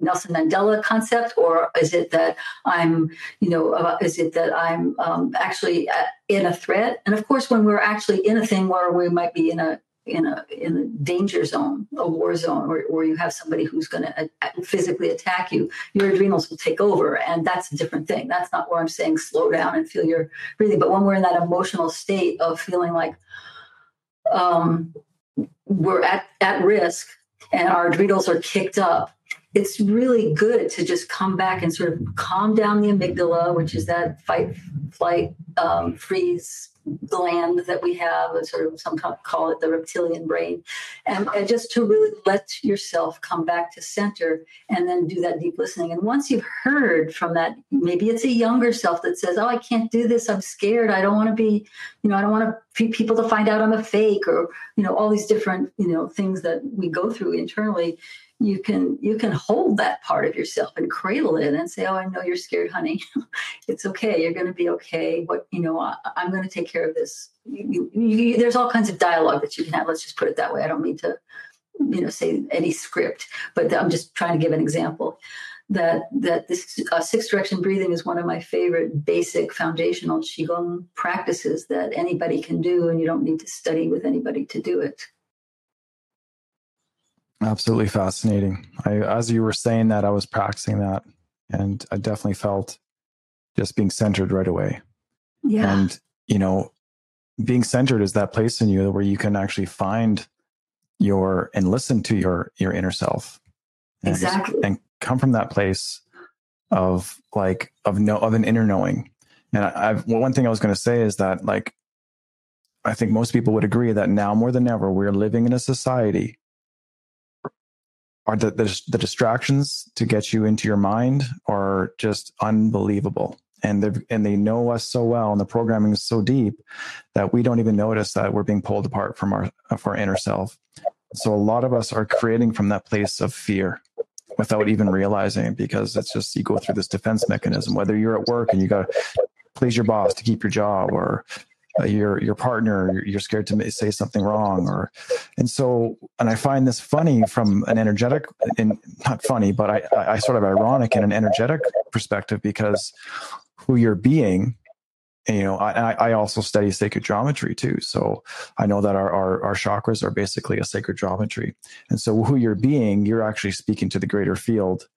Nelson Mandela concept, or is it that I'm, you know, uh, is it that I'm um, actually uh, in a threat? And of course, when we're actually in a thing where we might be in a in a in a danger zone, a war zone, or, or you have somebody who's going to physically attack you, your adrenals will take over, and that's a different thing. That's not where I'm saying slow down and feel your breathing. But when we're in that emotional state of feeling like um, we're at at risk and our adrenals are kicked up it's really good to just come back and sort of calm down the amygdala, which is that fight, flight, um, freeze gland that we have, sort of some call it the reptilian brain, and, and, just to really let yourself come back to center and then do that deep listening. And once you've heard from that, maybe it's a younger self that says, "Oh, I can't do this. I'm scared. I don't want to be, you know, I don't want to people to find out I'm a fake," or you know, all these different you know things that we go through internally you can you can hold that part of yourself and cradle it and say oh i know you're scared honey. It's okay. You're going to be okay. What you know I, am going to take care of this. You, you, you, there's all kinds of dialogue that you can have. Let's just put it that way. I don't mean to you know say any script but i'm just trying to give an example. That that this uh, six direction breathing is one of my favorite basic foundational qigong practices that anybody can do and you don't need to study with anybody to do it Absolutely fascinating. I, as you were saying that, I was practicing that, and I definitely felt just being centered right away. Yeah. And you know, being centered is that place in you where you can actually find your and listen to your your inner self. And, exactly. And come from that place of like of no of an inner knowing. And I, I've well, one thing I was going to say is that like I think most people would agree that now more than ever we're living in a society are the, the, the distractions to get you into your mind are just unbelievable. And they and they know us so well and the programming is so deep that we don't even notice that we're being pulled apart from our from our inner self. So a lot of us are creating from that place of fear without even realizing it because it's just you go through this defense mechanism whether you're at work and you got to please your boss to keep your job or uh, your your partner you're scared to say something wrong or and so and i find this funny from an energetic and not funny but i i sort of ironic in an energetic perspective because who you're being you know i i also study sacred geometry too. So i know that our, our our chakras are basically a sacred geometry. And so who you're being you're actually speaking to the greater field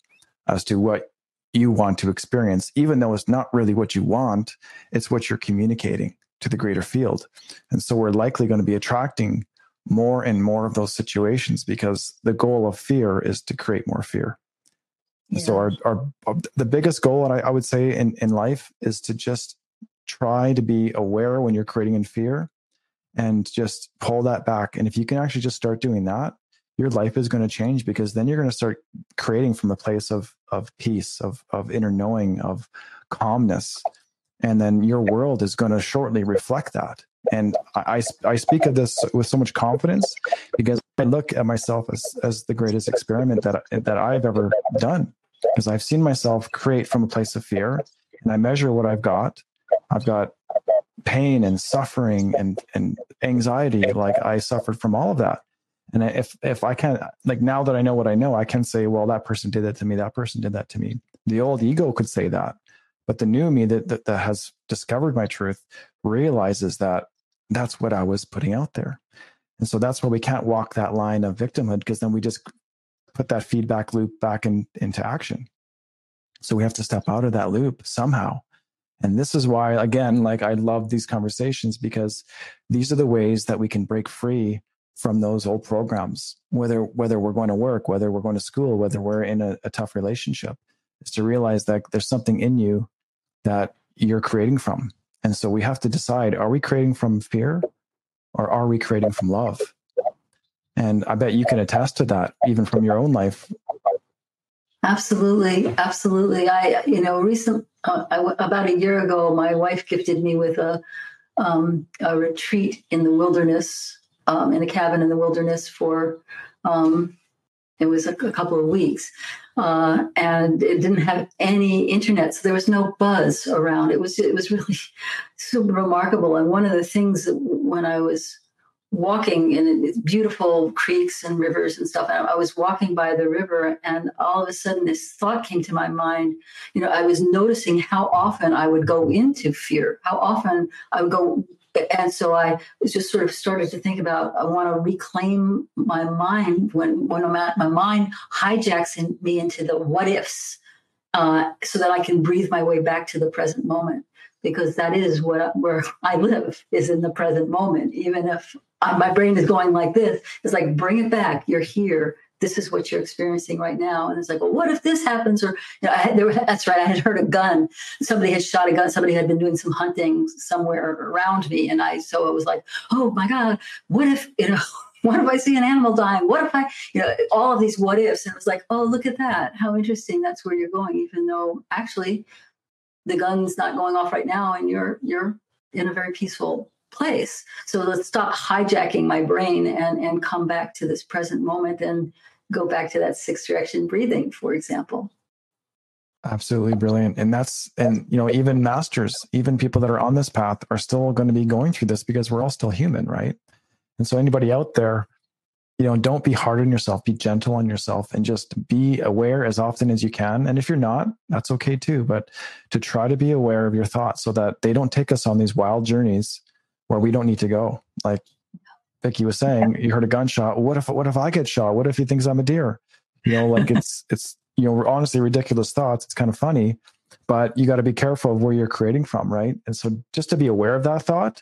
as to what you want to experience even though it's not really what you want it's what you're communicating to the greater field. And so we're likely going to be attracting more and more of those situations because the goal of fear is to create more fear. Yeah. So our, our, our, the biggest goal, and I, I would say in, in life is to just try to be aware when you're creating in fear and just pull that back. And if you can actually just start doing that, your life is going to change because then you're going to start creating from a place of of peace, of of inner knowing, of calmness, and then your world is going to shortly reflect that and I, I speak of this with so much confidence because I look at myself as, as the greatest experiment that, that I've ever done because I've seen myself create from a place of fear and I measure what I've got. I've got pain and suffering and, and anxiety. Like I suffered from all of that. And if, if I can, like now that I know what I know, I can say, well, that person did that to me. That person did that to me. The old ego could say that. But the new me that, that, that has discovered my truth realizes that that's what I was putting out there. And so that's why we can't walk that line of victimhood because then we just put that feedback loop back in, into action. So we have to step out of that loop somehow And this is why, again, like I love these conversations because these are the ways that we can break free from those old programs, whether whether we're going to work, whether we're going to school, whether we're in a, a tough relationship, is to realize that there's something in you that you're creating from. And so we have to decide are we creating from fear or are we creating from love? And I bet you can attest to that even from your own life. Absolutely, absolutely. I, you know, recent uh, I, about a year ago, my wife gifted me with a um, a retreat in the wilderness, um, in a cabin in the wilderness for um, it was a, a, couple of weeks, uh, and it didn't have any internet, so there was no buzz around. It was it was really super remarkable. And one of the things that when I was walking in beautiful creeks and rivers and stuff. And I was walking by the river, and all of a sudden, this thought came to my mind. You know, I was noticing how often I would go into fear, how often I would go. And so I was just sort of started to think about I want to reclaim my mind when when my, my mind hijacks in, me into the what ifs, uh, so that I can breathe my way back to the present moment because that is what where I live is in the present moment. Even if I, my brain is going like this, it's like bring it back. You're here. This is what you're experiencing right now. And it's like, well, what if this happens? Or you know, I had, that's right. I had heard a gun. Somebody had shot a gun. Somebody had been doing some hunting somewhere around me, and I so it was like, oh my god, what if you know? What if I see an animal dying? What if I, you know, all of these what ifs? And it was like, oh, look at that. How interesting. That's where you're going, even though actually the gun's not going off right now and you're you're in a very peaceful place so let's stop hijacking my brain and and come back to this present moment and go back to that six direction breathing for example. Absolutely brilliant. And that's and you know even masters even people that are on this path are still going to be going through this because we're all still human right? And so anybody out there you know don't be hard on yourself be gentle on yourself and just be aware as often as you can. And if you're not that's okay too but to try to be aware of your thoughts so that they don't take us on these wild journeys where we don't need to go. Like Vicki was saying you heard a gunshot what if what if i get shot what if he thinks i'm a deer you know like it's it's you know honestly ridiculous thoughts it's kind of funny but you got to be careful of where you're creating from right and so just to be aware of that thought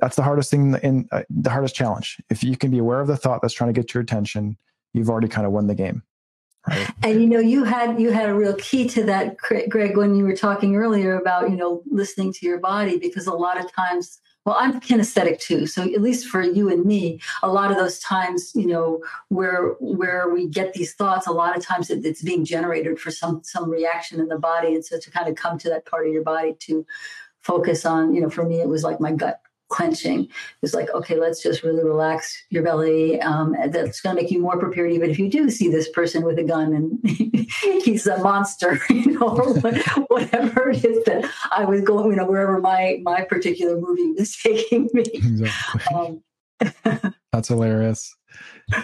that's the hardest thing in uh, the hardest challenge. If you can be aware of the thought that's trying to get your attention, you've already kind of won the game. Right? And you know, you had you had a real key to that, Greg, when you were talking earlier about you know listening to your body, because a lot of times, well, I'm kinesthetic too, so at least for you and me, a lot of those times, you know, where where we get these thoughts, a lot of times it, it's being generated for some some reaction in the body, and so to kind of come to that part of your body to focus on, you know, for me, it was like my gut clenching. It's like, okay, let's just really relax your belly. Um, that's going to make you more prepared, even if you do see this person with a gun and he's a monster, you know, or whatever it is that I was going, you know, wherever my my particular movie was taking me. Exactly. Um, that's hilarious.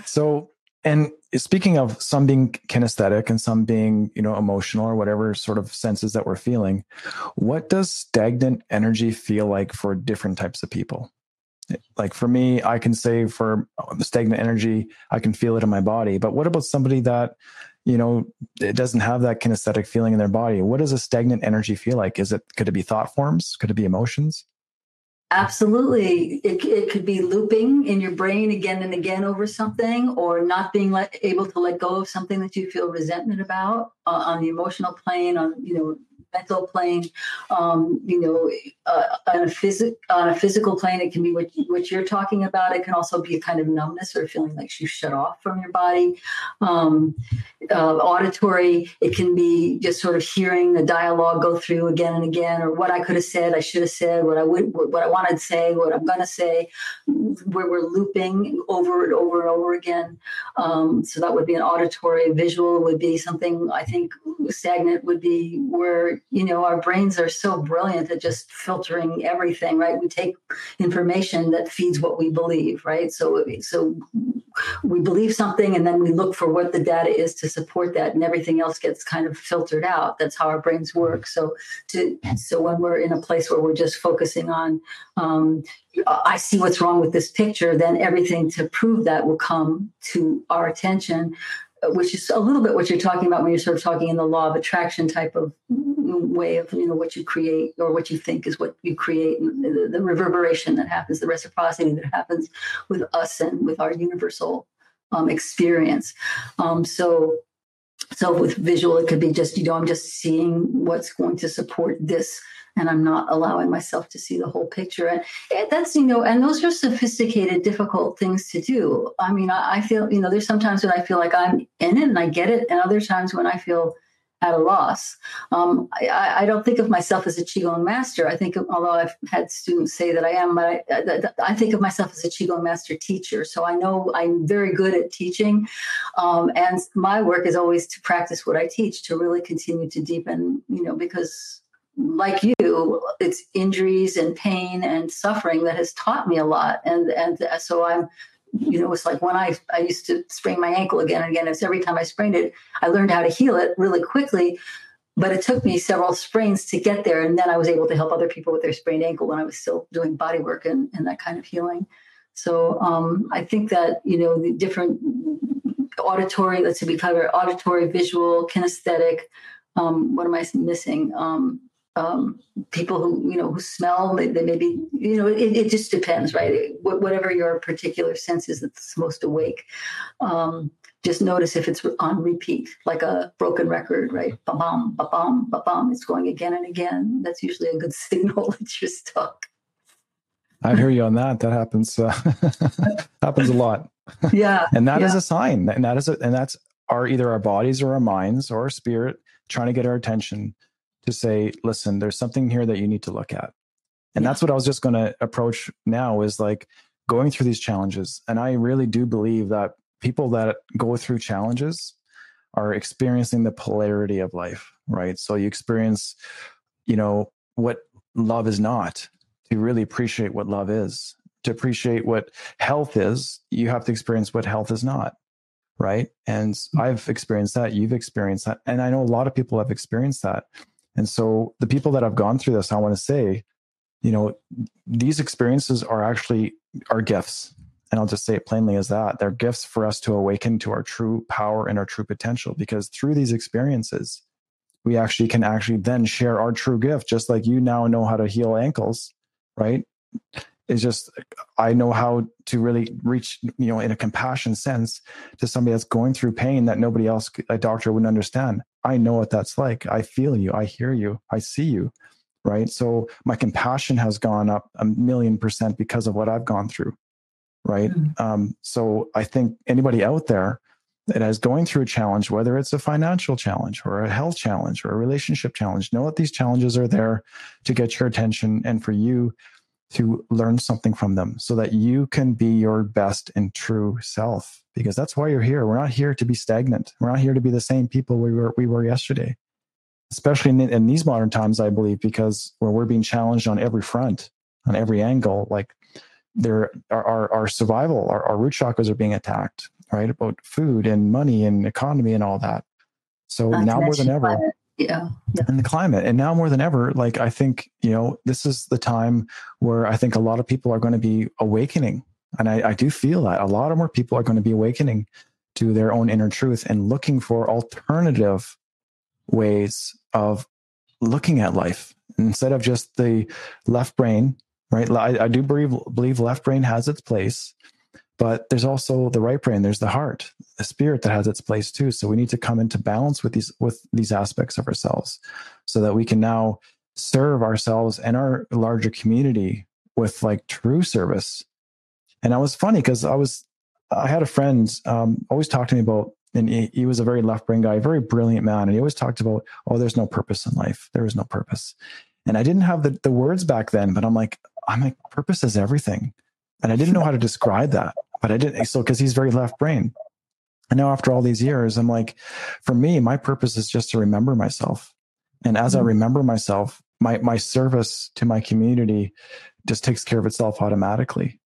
So and speaking of some being kinesthetic and some being, you know, emotional or whatever sort of senses that we're feeling, what does stagnant energy feel like for different types of people? Like for me, I can say for um, stagnant energy, I can feel it in my body. But what about somebody that, you know, it doesn't have that kinesthetic feeling in their body? What does a stagnant energy feel like? Is it could it be thought forms? Could it be emotions? Absolutely. It, it could be looping in your brain again and again over something, or not being let, able to let go of something that you feel resentment about uh, on the emotional plane, on, you know, mental plane, um, you know, uh, on a physic on a physical plane, it can be what what you're talking about. It can also be a kind of numbness or feeling like you shut off from your body. Um, uh, auditory, it can be just sort of hearing a dialogue go through again and again, or what I could have said, I should have said, what I would, what I wanted to say, what I'm going to say, where we're looping over and over and over again. Um, so that would be an auditory. Visual would be something I think stagnant would be where you know our brains are so brilliant at just filtering everything right? We take information that feeds what we believe right? So so we believe something and then we look for what the data is to support that and everything else gets kind of filtered out. That's how our brains work. So to so when we're in a place where we're just focusing on um, i see what's wrong with this picture then everything to prove that will come to our attention which is a little bit what you're talking about when you're sort of talking in the law of attraction type of way of you know what you create or what you think is what you create and the, the reverberation that happens the reciprocity that happens with us and with our universal um, experience. Um, so so with visual it could be just you know i'm just seeing what's going to support this and i'm not allowing myself to see the whole picture. And that's you know and those are sophisticated difficult things to do. I mean I, feel you know there's sometimes when i feel like i'm in it and i get it and other times when i feel at a loss. Um, I, I, don't think of myself as a qigong master. I think, although I've had students say that I am, but I, I, think of myself as a qigong master teacher. So I know I'm very good at teaching, um, and my work is always to practice what I teach to really continue to deepen. You know, because like you, it's injuries and pain and suffering that has taught me a lot, and and so I'm you know, it's like when I, I used to sprain my ankle again and again. It's every time I sprained it, I learned how to heal it really quickly. But it took me several sprains to get there. And then I was able to help other people with their sprained ankle when I was still doing body work and, and that kind of healing. So um, I think that, you know, the different auditory, let's say we cover auditory, visual, kinesthetic. Um, what am I missing? Um, um, people who you know who smell they, they maybe you know it, it just depends right? Whatever your particular sense is that's most awake um, just notice if it's on repeat like a broken record right? Ba bum ba bum ba bum it's going again and again. That's usually a good signal that you're stuck. I hear you on that. That happens uh, happens a lot. Yeah and that yeah. is a sign. And that is a, and that's our either our bodies or our minds or our spirit trying to get our attention to say, listen, there's something here that you need to look at. And yeah. that's what I was just going to approach now is like going through these challenges. And I really do believe that people that go through challenges are experiencing the polarity of life, right? So you experience, you know, what love is not to really appreciate what love is. To appreciate what health is, you have to experience what health is not right? And mm. I've experienced that. You've experienced that. And I know a lot of people have experienced that. And so the people that have gone through this, I want to say, you know, these experiences are actually our gifts. And I'll just say it plainly as that. They're gifts for us to awaken to our true power and our true potential because through these experiences, we actually can actually then share our true gift, just like you now know how to heal ankles, right? It's just I know how to really reach, you know, in a compassion sense to somebody that's going through pain that nobody else, a doctor wouldn't understand. I know what that's like. I feel you. I hear you. I see you. Right. So my compassion has gone up a million percent because of what I've gone through. Right. Mm-hmm. Um, so I think anybody out there that is going through a challenge, whether it's a financial challenge or a health challenge or a relationship challenge, know that these challenges are there to get your attention and for you to learn something from them so that you can be your best and true self because that's why you're here. We're not here to be stagnant. We're not here to be the same people we were we were yesterday. Especially in, in these modern times i believe because where we're being challenged on every front on every angle like there our, our, our survival our, our root chakras are being attacked right? About food and money and economy and all that. So Not now more than ever yeah, yeah. and the climate. And now more than ever like i think you know this is the time where i think a lot of people are going to be awakening. And I, I do feel that a lot of more people are going to be awakening to their own inner truth and looking for alternative ways of looking at life instead of just the left brain right? I, I do believe believe left brain has its place but there's also the right brain there's the heart the spirit that has its place too. So we need to come into balance with these with these aspects of ourselves so that we can now serve ourselves and our larger community with like true service. And i was funny because i was i had a friend um, always talk to me about and he, he was a very left brain guy very brilliant man. And he always talked about oh there's no purpose in life. There is no purpose. And i didn't have the, the words back then but i'm like i'm like purpose is everything and i didn't know how to describe that but I didn't. So because he's very left brain. And now after all these years, I'm like, for me, my purpose is just to remember myself. And as mm-hmm. I remember myself, my my service to my community just takes care of itself automatically.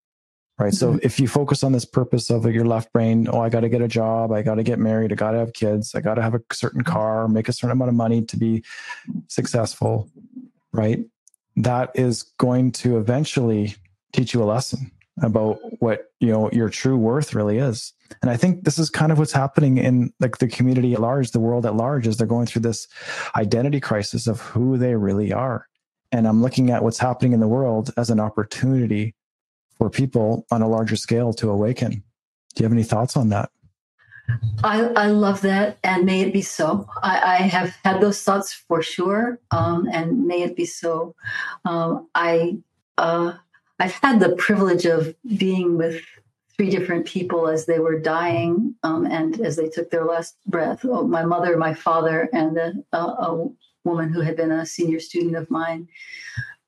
Right. Mm-hmm. So if you focus on this purpose of your left brain, oh, I got to get a job, I got to get married, I got to have kids, I got to have a certain car, make a certain amount of money to be successful, right? That is going to eventually teach you a lesson about what you know your true worth really is and i think this is kind of what's happening in like the community at large the world at large as they're going through this identity crisis of who they really are and i'm looking at what's happening in the world as an opportunity for people on a larger scale to awaken do you have any thoughts on that I, I love that, and may it be so. I, I have had those thoughts for sure, um, and may it be so. Um, I uh, I've had the privilege of being with three different people as they were dying um, and as they took their last breath. Oh, my mother, my father, and a, a woman who had been a senior student of mine.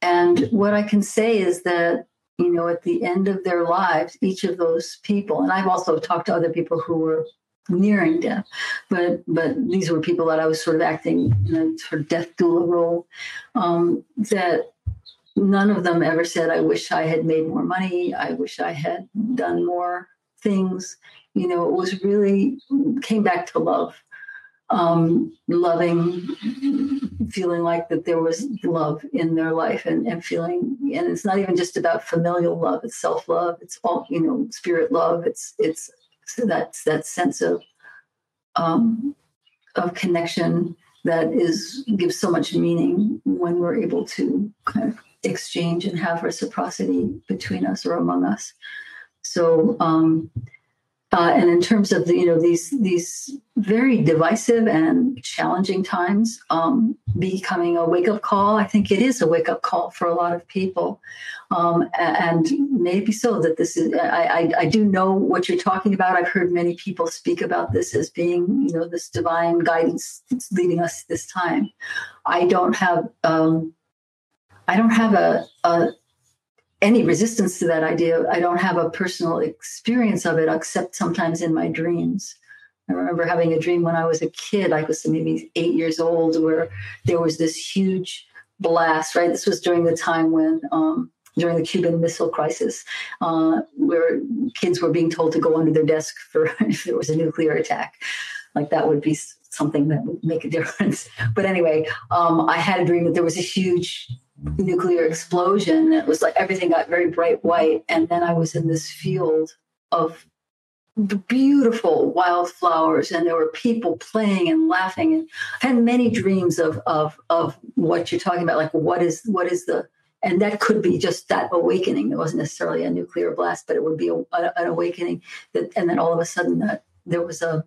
And what I can say is that you know, at the end of their lives, each of those people, and I've also talked to other people who were nearing death. But but these were people that I was sort of acting in a sort of death doula role. Um, that none of them ever said, "I wish I had made more money. I wish I had done more things." You know, it was really came back to love. Um, loving, feeling like that there was love in their life and, and feeling, and it's not even just about familial love, it's self love, it's all, you know, spirit love, it's, it's that's that sense of um, of connection that is gives so much meaning when we're able to kind of exchange and have reciprocity between us or among us. So um, uh, and in terms of the, you know these these very divisive and challenging times, um, becoming a wake up call, I think it is a wake up call for a lot of people, um, and maybe so that this is. I, I, I do know what you're talking about. I've heard many people speak about this as being you know this divine guidance that's leading us this time. I don't have um, I don't have a, a any resistance to that idea. I don't have a personal experience of it, except sometimes in my dreams. I remember having a dream when I was a kid, I was maybe eight years old, where there was this huge blast, right? This was during the time when, um, during the Cuban Missile Crisis, uh, where kids were being told to go under their desk for if there was a nuclear attack. Like that would be something that would make a difference. But anyway, um, I had a dream that there was a huge nuclear explosion. It was like everything got very bright white. And then I was in this field of beautiful wildflowers and there were people playing and laughing and I had many dreams of of of what you're talking about like what is what is the and that could be just that awakening it wasn't necessarily a nuclear blast but it would be a, a, an awakening that and then all of a sudden that there was a,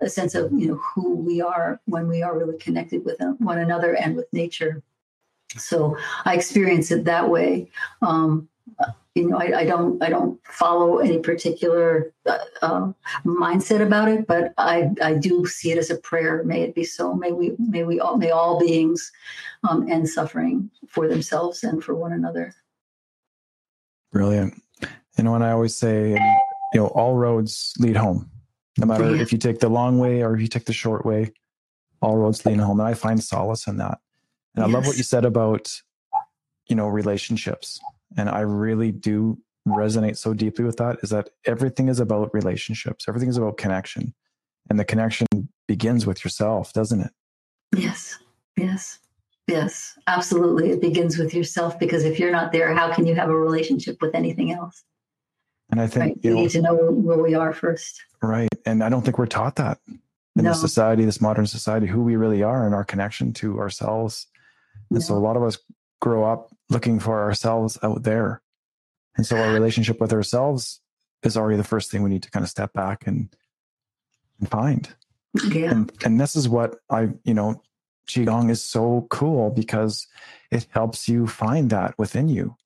a sense of you know who we are when we are really connected with uh, one another and with nature so I experience it that way. Um, you know, I, I, don't I don't follow any particular uh, uh, mindset about it, but I I do see it as a prayer. May it be so. May we may we all may all beings um, end suffering for themselves and for one another. Brilliant. And I always say, you know, all roads lead home. No matter yeah. if you take the long way or if you take the short way, all roads lead home. And I find solace in that. And yes. I love what you said about, you know, relationships. And I really do resonate so deeply with that is that everything is about relationships. Everything is about connection. And the connection begins with yourself, doesn't it? Yes. Yes. Yes. Absolutely. It begins with yourself because if you're not there, how can you have a relationship with anything else? And I think right? you, know, need to know where we are first. Right. And I don't think we're taught that in no. this society, this modern society, who we really are and our connection to ourselves and yeah. so a lot of us grow up looking for ourselves out there. And so our relationship with ourselves is already the first thing we need to kind of step back and, and find. Yeah. And, and this is what I, you know, Qigong is so cool because it helps you find that within you.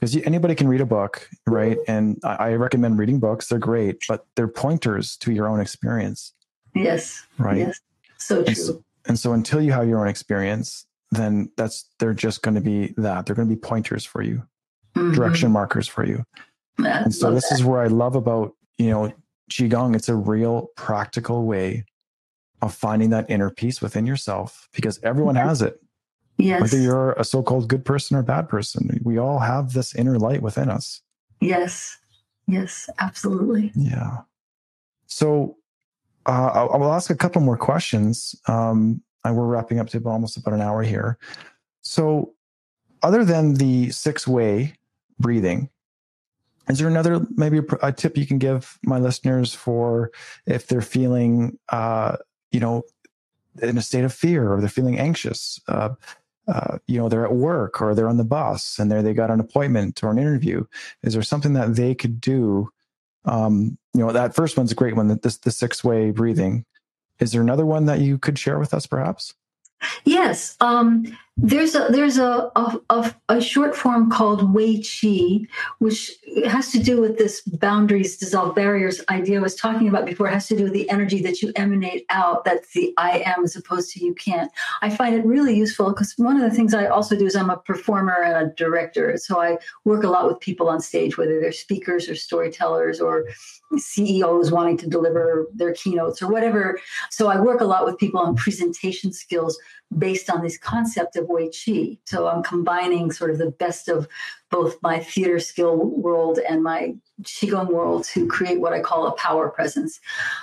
Because anybody can read a book, right? Mm-hmm. And I, I recommend reading books. They're great, but they're pointers to your own experience. Yes. Right. Yes. So true. And so, and so until you have your own experience, then that's they're just going to be that. They're going to be pointers for you mm-hmm. direction markers for you. Yeah, and so this that. is where i love about you know qigong. It's a real practical way of finding that inner peace within yourself because everyone has it. Yes. whether you're a so-called good person or bad person we all have this inner light within us. Yes. Yes absolutely. Yeah. So uh, I, will ask a couple more questions. Um, and we're wrapping up to almost about an hour here. So, other than the six way breathing, is there another maybe a, a, tip you can give my listeners for if they're feeling uh, you know in a state of fear or they're feeling anxious uh, uh, you know they're at work or they're on the bus and there they got an appointment or an interview is there something that they could do um, you know that first one's a great one That this the six way breathing is there another one that you could share with us perhaps? Yes, um, there's a there's a, a, a short form called Wei Qi, which has to do with this boundaries dissolve barriers idea I was talking about before. It has to do with the energy that you emanate out. That's the I am as opposed to you can't. I find it really useful because one of the things I also do is I'm a performer and a director, so I work a lot with people on stage, whether they're speakers or storytellers or CEOs wanting to deliver their keynotes or whatever. So I work a lot with people on presentation skills based on this concept of Wei Chi. So I'm combining sort of the best of both my theater skill world and my Qigong world to create what I call a power presence.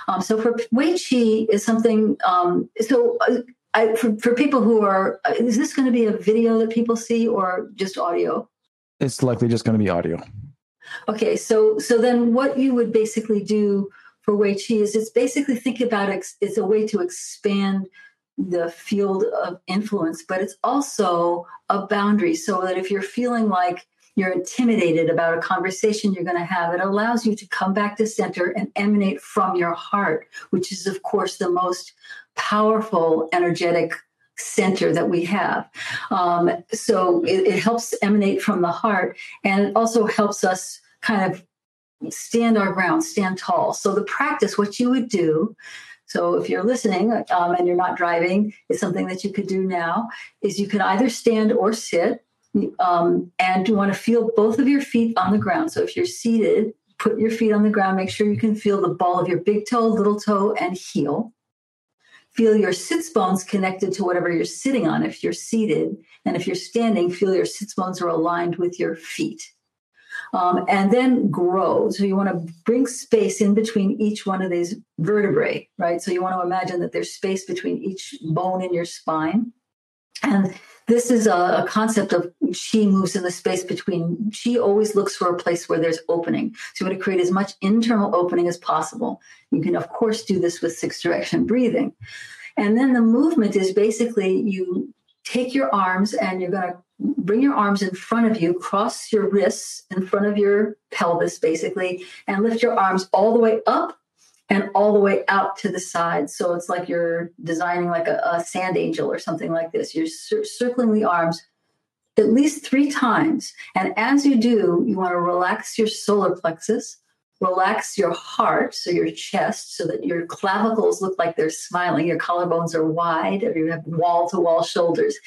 Um, so for Wei Chi is something, um, so uh, I, for, for people who are, uh, is this going to be a video that people see or just audio? It's likely just going to be audio. Okay, so so then what you would basically do for Wei Chi is it's basically think about it, it's a way to expand the field of influence, but it's also a boundary so that if you're feeling like you're intimidated about a conversation you're going to have, it allows you to come back to center and emanate from your heart, which is, of course, the most powerful energetic center that we have. Um, so it, it helps emanate from the heart and it also helps us kind of stand our ground, stand tall. So the practice, what you would do so if you're listening um, and you're not driving, it's something that you could do now. Is you can either stand or sit, um, and you want to feel both of your feet on the ground. So if you're seated, put your feet on the ground. Make sure you can feel the ball of your big toe, little toe, and heel. Feel your sits bones connected to whatever you're sitting on if you're seated. And if you're standing, feel your sits bones are aligned with your feet um, and then grow. So you want to bring space in between each one of these vertebrae, right? So you want to imagine that there's space between each bone in your spine. And this is a, a, concept of chi moves in the space between chi always looks for a place where there's opening so you want to create as much internal opening as possible you can of course do this with six direction breathing and then the movement is basically you take your arms and you're going to bring your arms in front of you, cross your wrists in front of your pelvis, basically, and lift your arms all the way up and all the way out to the side. So it's like you're designing like a, a sand angel or something like this. You're cir- circling the arms at least three times. And as you do, you want to relax your solar plexus, relax your heart, so your chest, so that your clavicles look like they're smiling, your collarbones are wide, or you have wall to wall shoulders.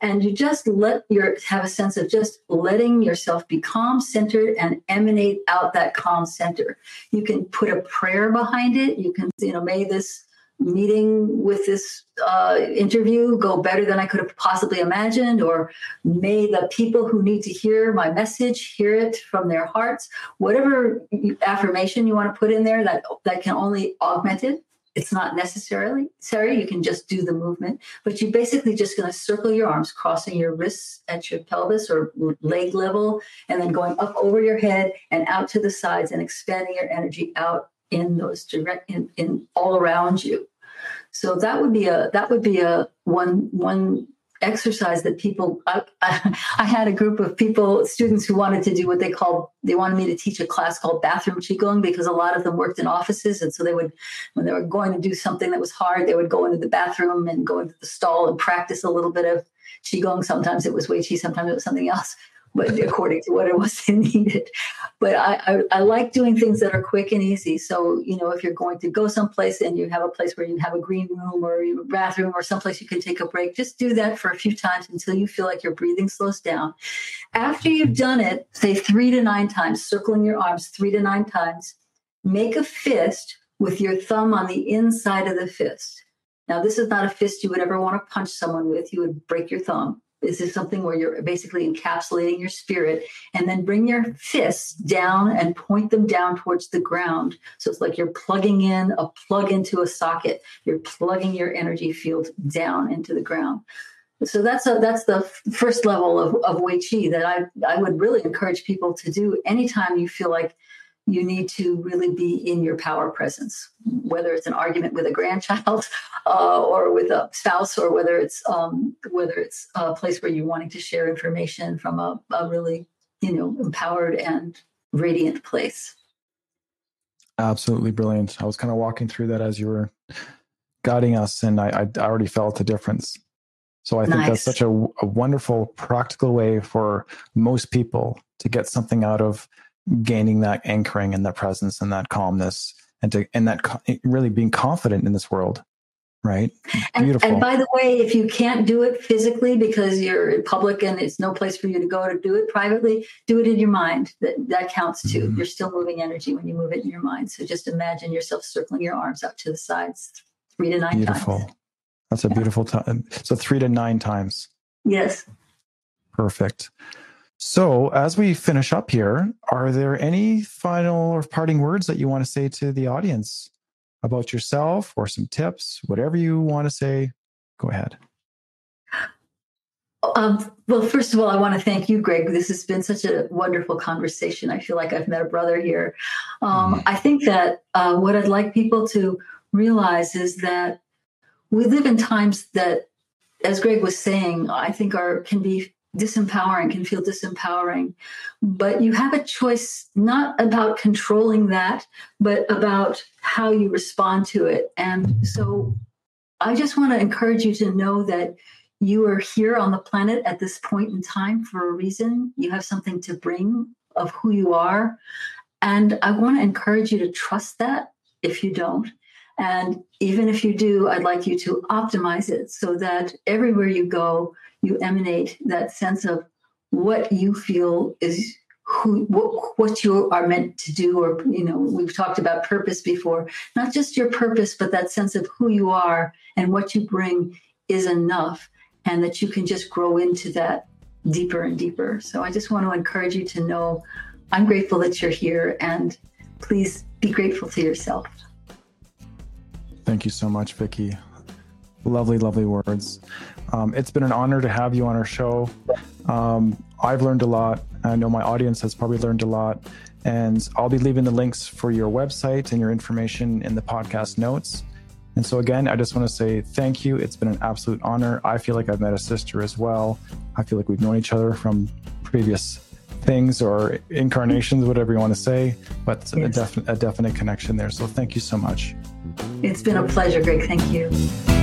And you just let your have a sense of just letting yourself be calm centered and emanate out that calm center. You can put a prayer behind it. You can you know may this meeting with this uh, interview go better than i could have possibly imagined? Or may the people who need to hear my message hear it from their hearts? Whatever affirmation you want to put in there that that can only augment it it's not necessarily sorry you can just do the movement but you're basically just going to circle your arms crossing your wrists at your pelvis or leg level and then going up over your head and out to the sides and expanding your energy out in those direct in, in all around you. So that would be a that would be a one one exercise that people I, I, I, had a group of people students who wanted to do what they called they wanted me to teach a class called bathroom qigong because a lot of them worked in offices. And so they would when they were going to do something that was hard they would go into the bathroom and go into the stall and practice a little bit of qigong. Sometimes it was wei qi sometimes it was something else but according to what it was they needed. But I, I, I, like doing things that are quick and easy. So, you know, if you're going to go someplace and you have a place where you have a green room or a bathroom or someplace you can take a break, just do that for a few times until you feel like your breathing slows down. After you've done it, say three to nine times, circling your arms three to nine times, make a fist with your thumb on the inside of the fist. Now, this is not a fist you would ever want to punch someone with. You would break your thumb. This is something where you're basically encapsulating your spirit and then bring your fists down and point them down towards the ground. So it's like you're plugging in a plug into a socket. You're plugging your energy field down into the ground. So that's a, that's the first level of, of Wei Chi that I, I would really encourage people to do anytime you feel like you need to really be in your power presence, whether it's an argument with a grandchild uh, or with a spouse, or whether it's um, whether it's a place where you're wanting to share information from a, a really you know empowered and radiant place. Absolutely brilliant. I was kind of walking through that as you were guiding us, and I, I already felt the difference. So I think nice. that's such a, a wonderful, practical way for most people to get something out of gaining that anchoring and that presence and that calmness and to and that really being confident in this world right? And, Beautiful. and by the way if you can't do it physically because you're in public and it's no place for you to go to do it privately do it in your mind. That that counts too. Mm-hmm. you're still moving energy when you move it in your mind. So just imagine yourself circling your arms out to the sides three to nine beautiful. times. that's a beautiful time so three to nine times. Yes. Perfect so, as we finish up here, are there any final or parting words that you want to say to the audience about yourself or some tips, whatever you want to say? Go ahead. Um, well, first of all, I want to thank you, Greg. This has been such a wonderful conversation. I feel like I've met a brother here. Um, mm-hmm. I think that uh, what I'd like people to realize is that we live in times that, as Greg was saying, I think are can be disempowering, can feel disempowering. But you have a choice not about controlling that, but about how you respond to it. And so I just want to encourage you to know that you are here on the planet at this point in time for a reason. You have something to bring of who you are. And I want to encourage you to trust that if you don't. And even if you do, I'd like you to optimize it so that everywhere you go, you emanate that sense of what you feel is who what, what you are meant to do or you know we've talked about purpose before. Not just your purpose but that sense of who you are and what you bring is enough and that you can just grow into that deeper and deeper. So i just want to encourage you to know i'm grateful that you're here and please be grateful to yourself thank you so much vicki lovely lovely words um, it's been an honor to have you on our show. Um, I've learned a lot. I know my audience has probably learned a lot. And I'll be leaving the links for your website and your information in the podcast notes. And so, again, I just want to say thank you. It's been an absolute honor. I feel like I've met a sister as well. I feel like we've known each other from previous things or incarnations, whatever you want to say, but yes. a, definite, a definite connection there. So, thank you so much. It's been a pleasure, Greg. Thank you.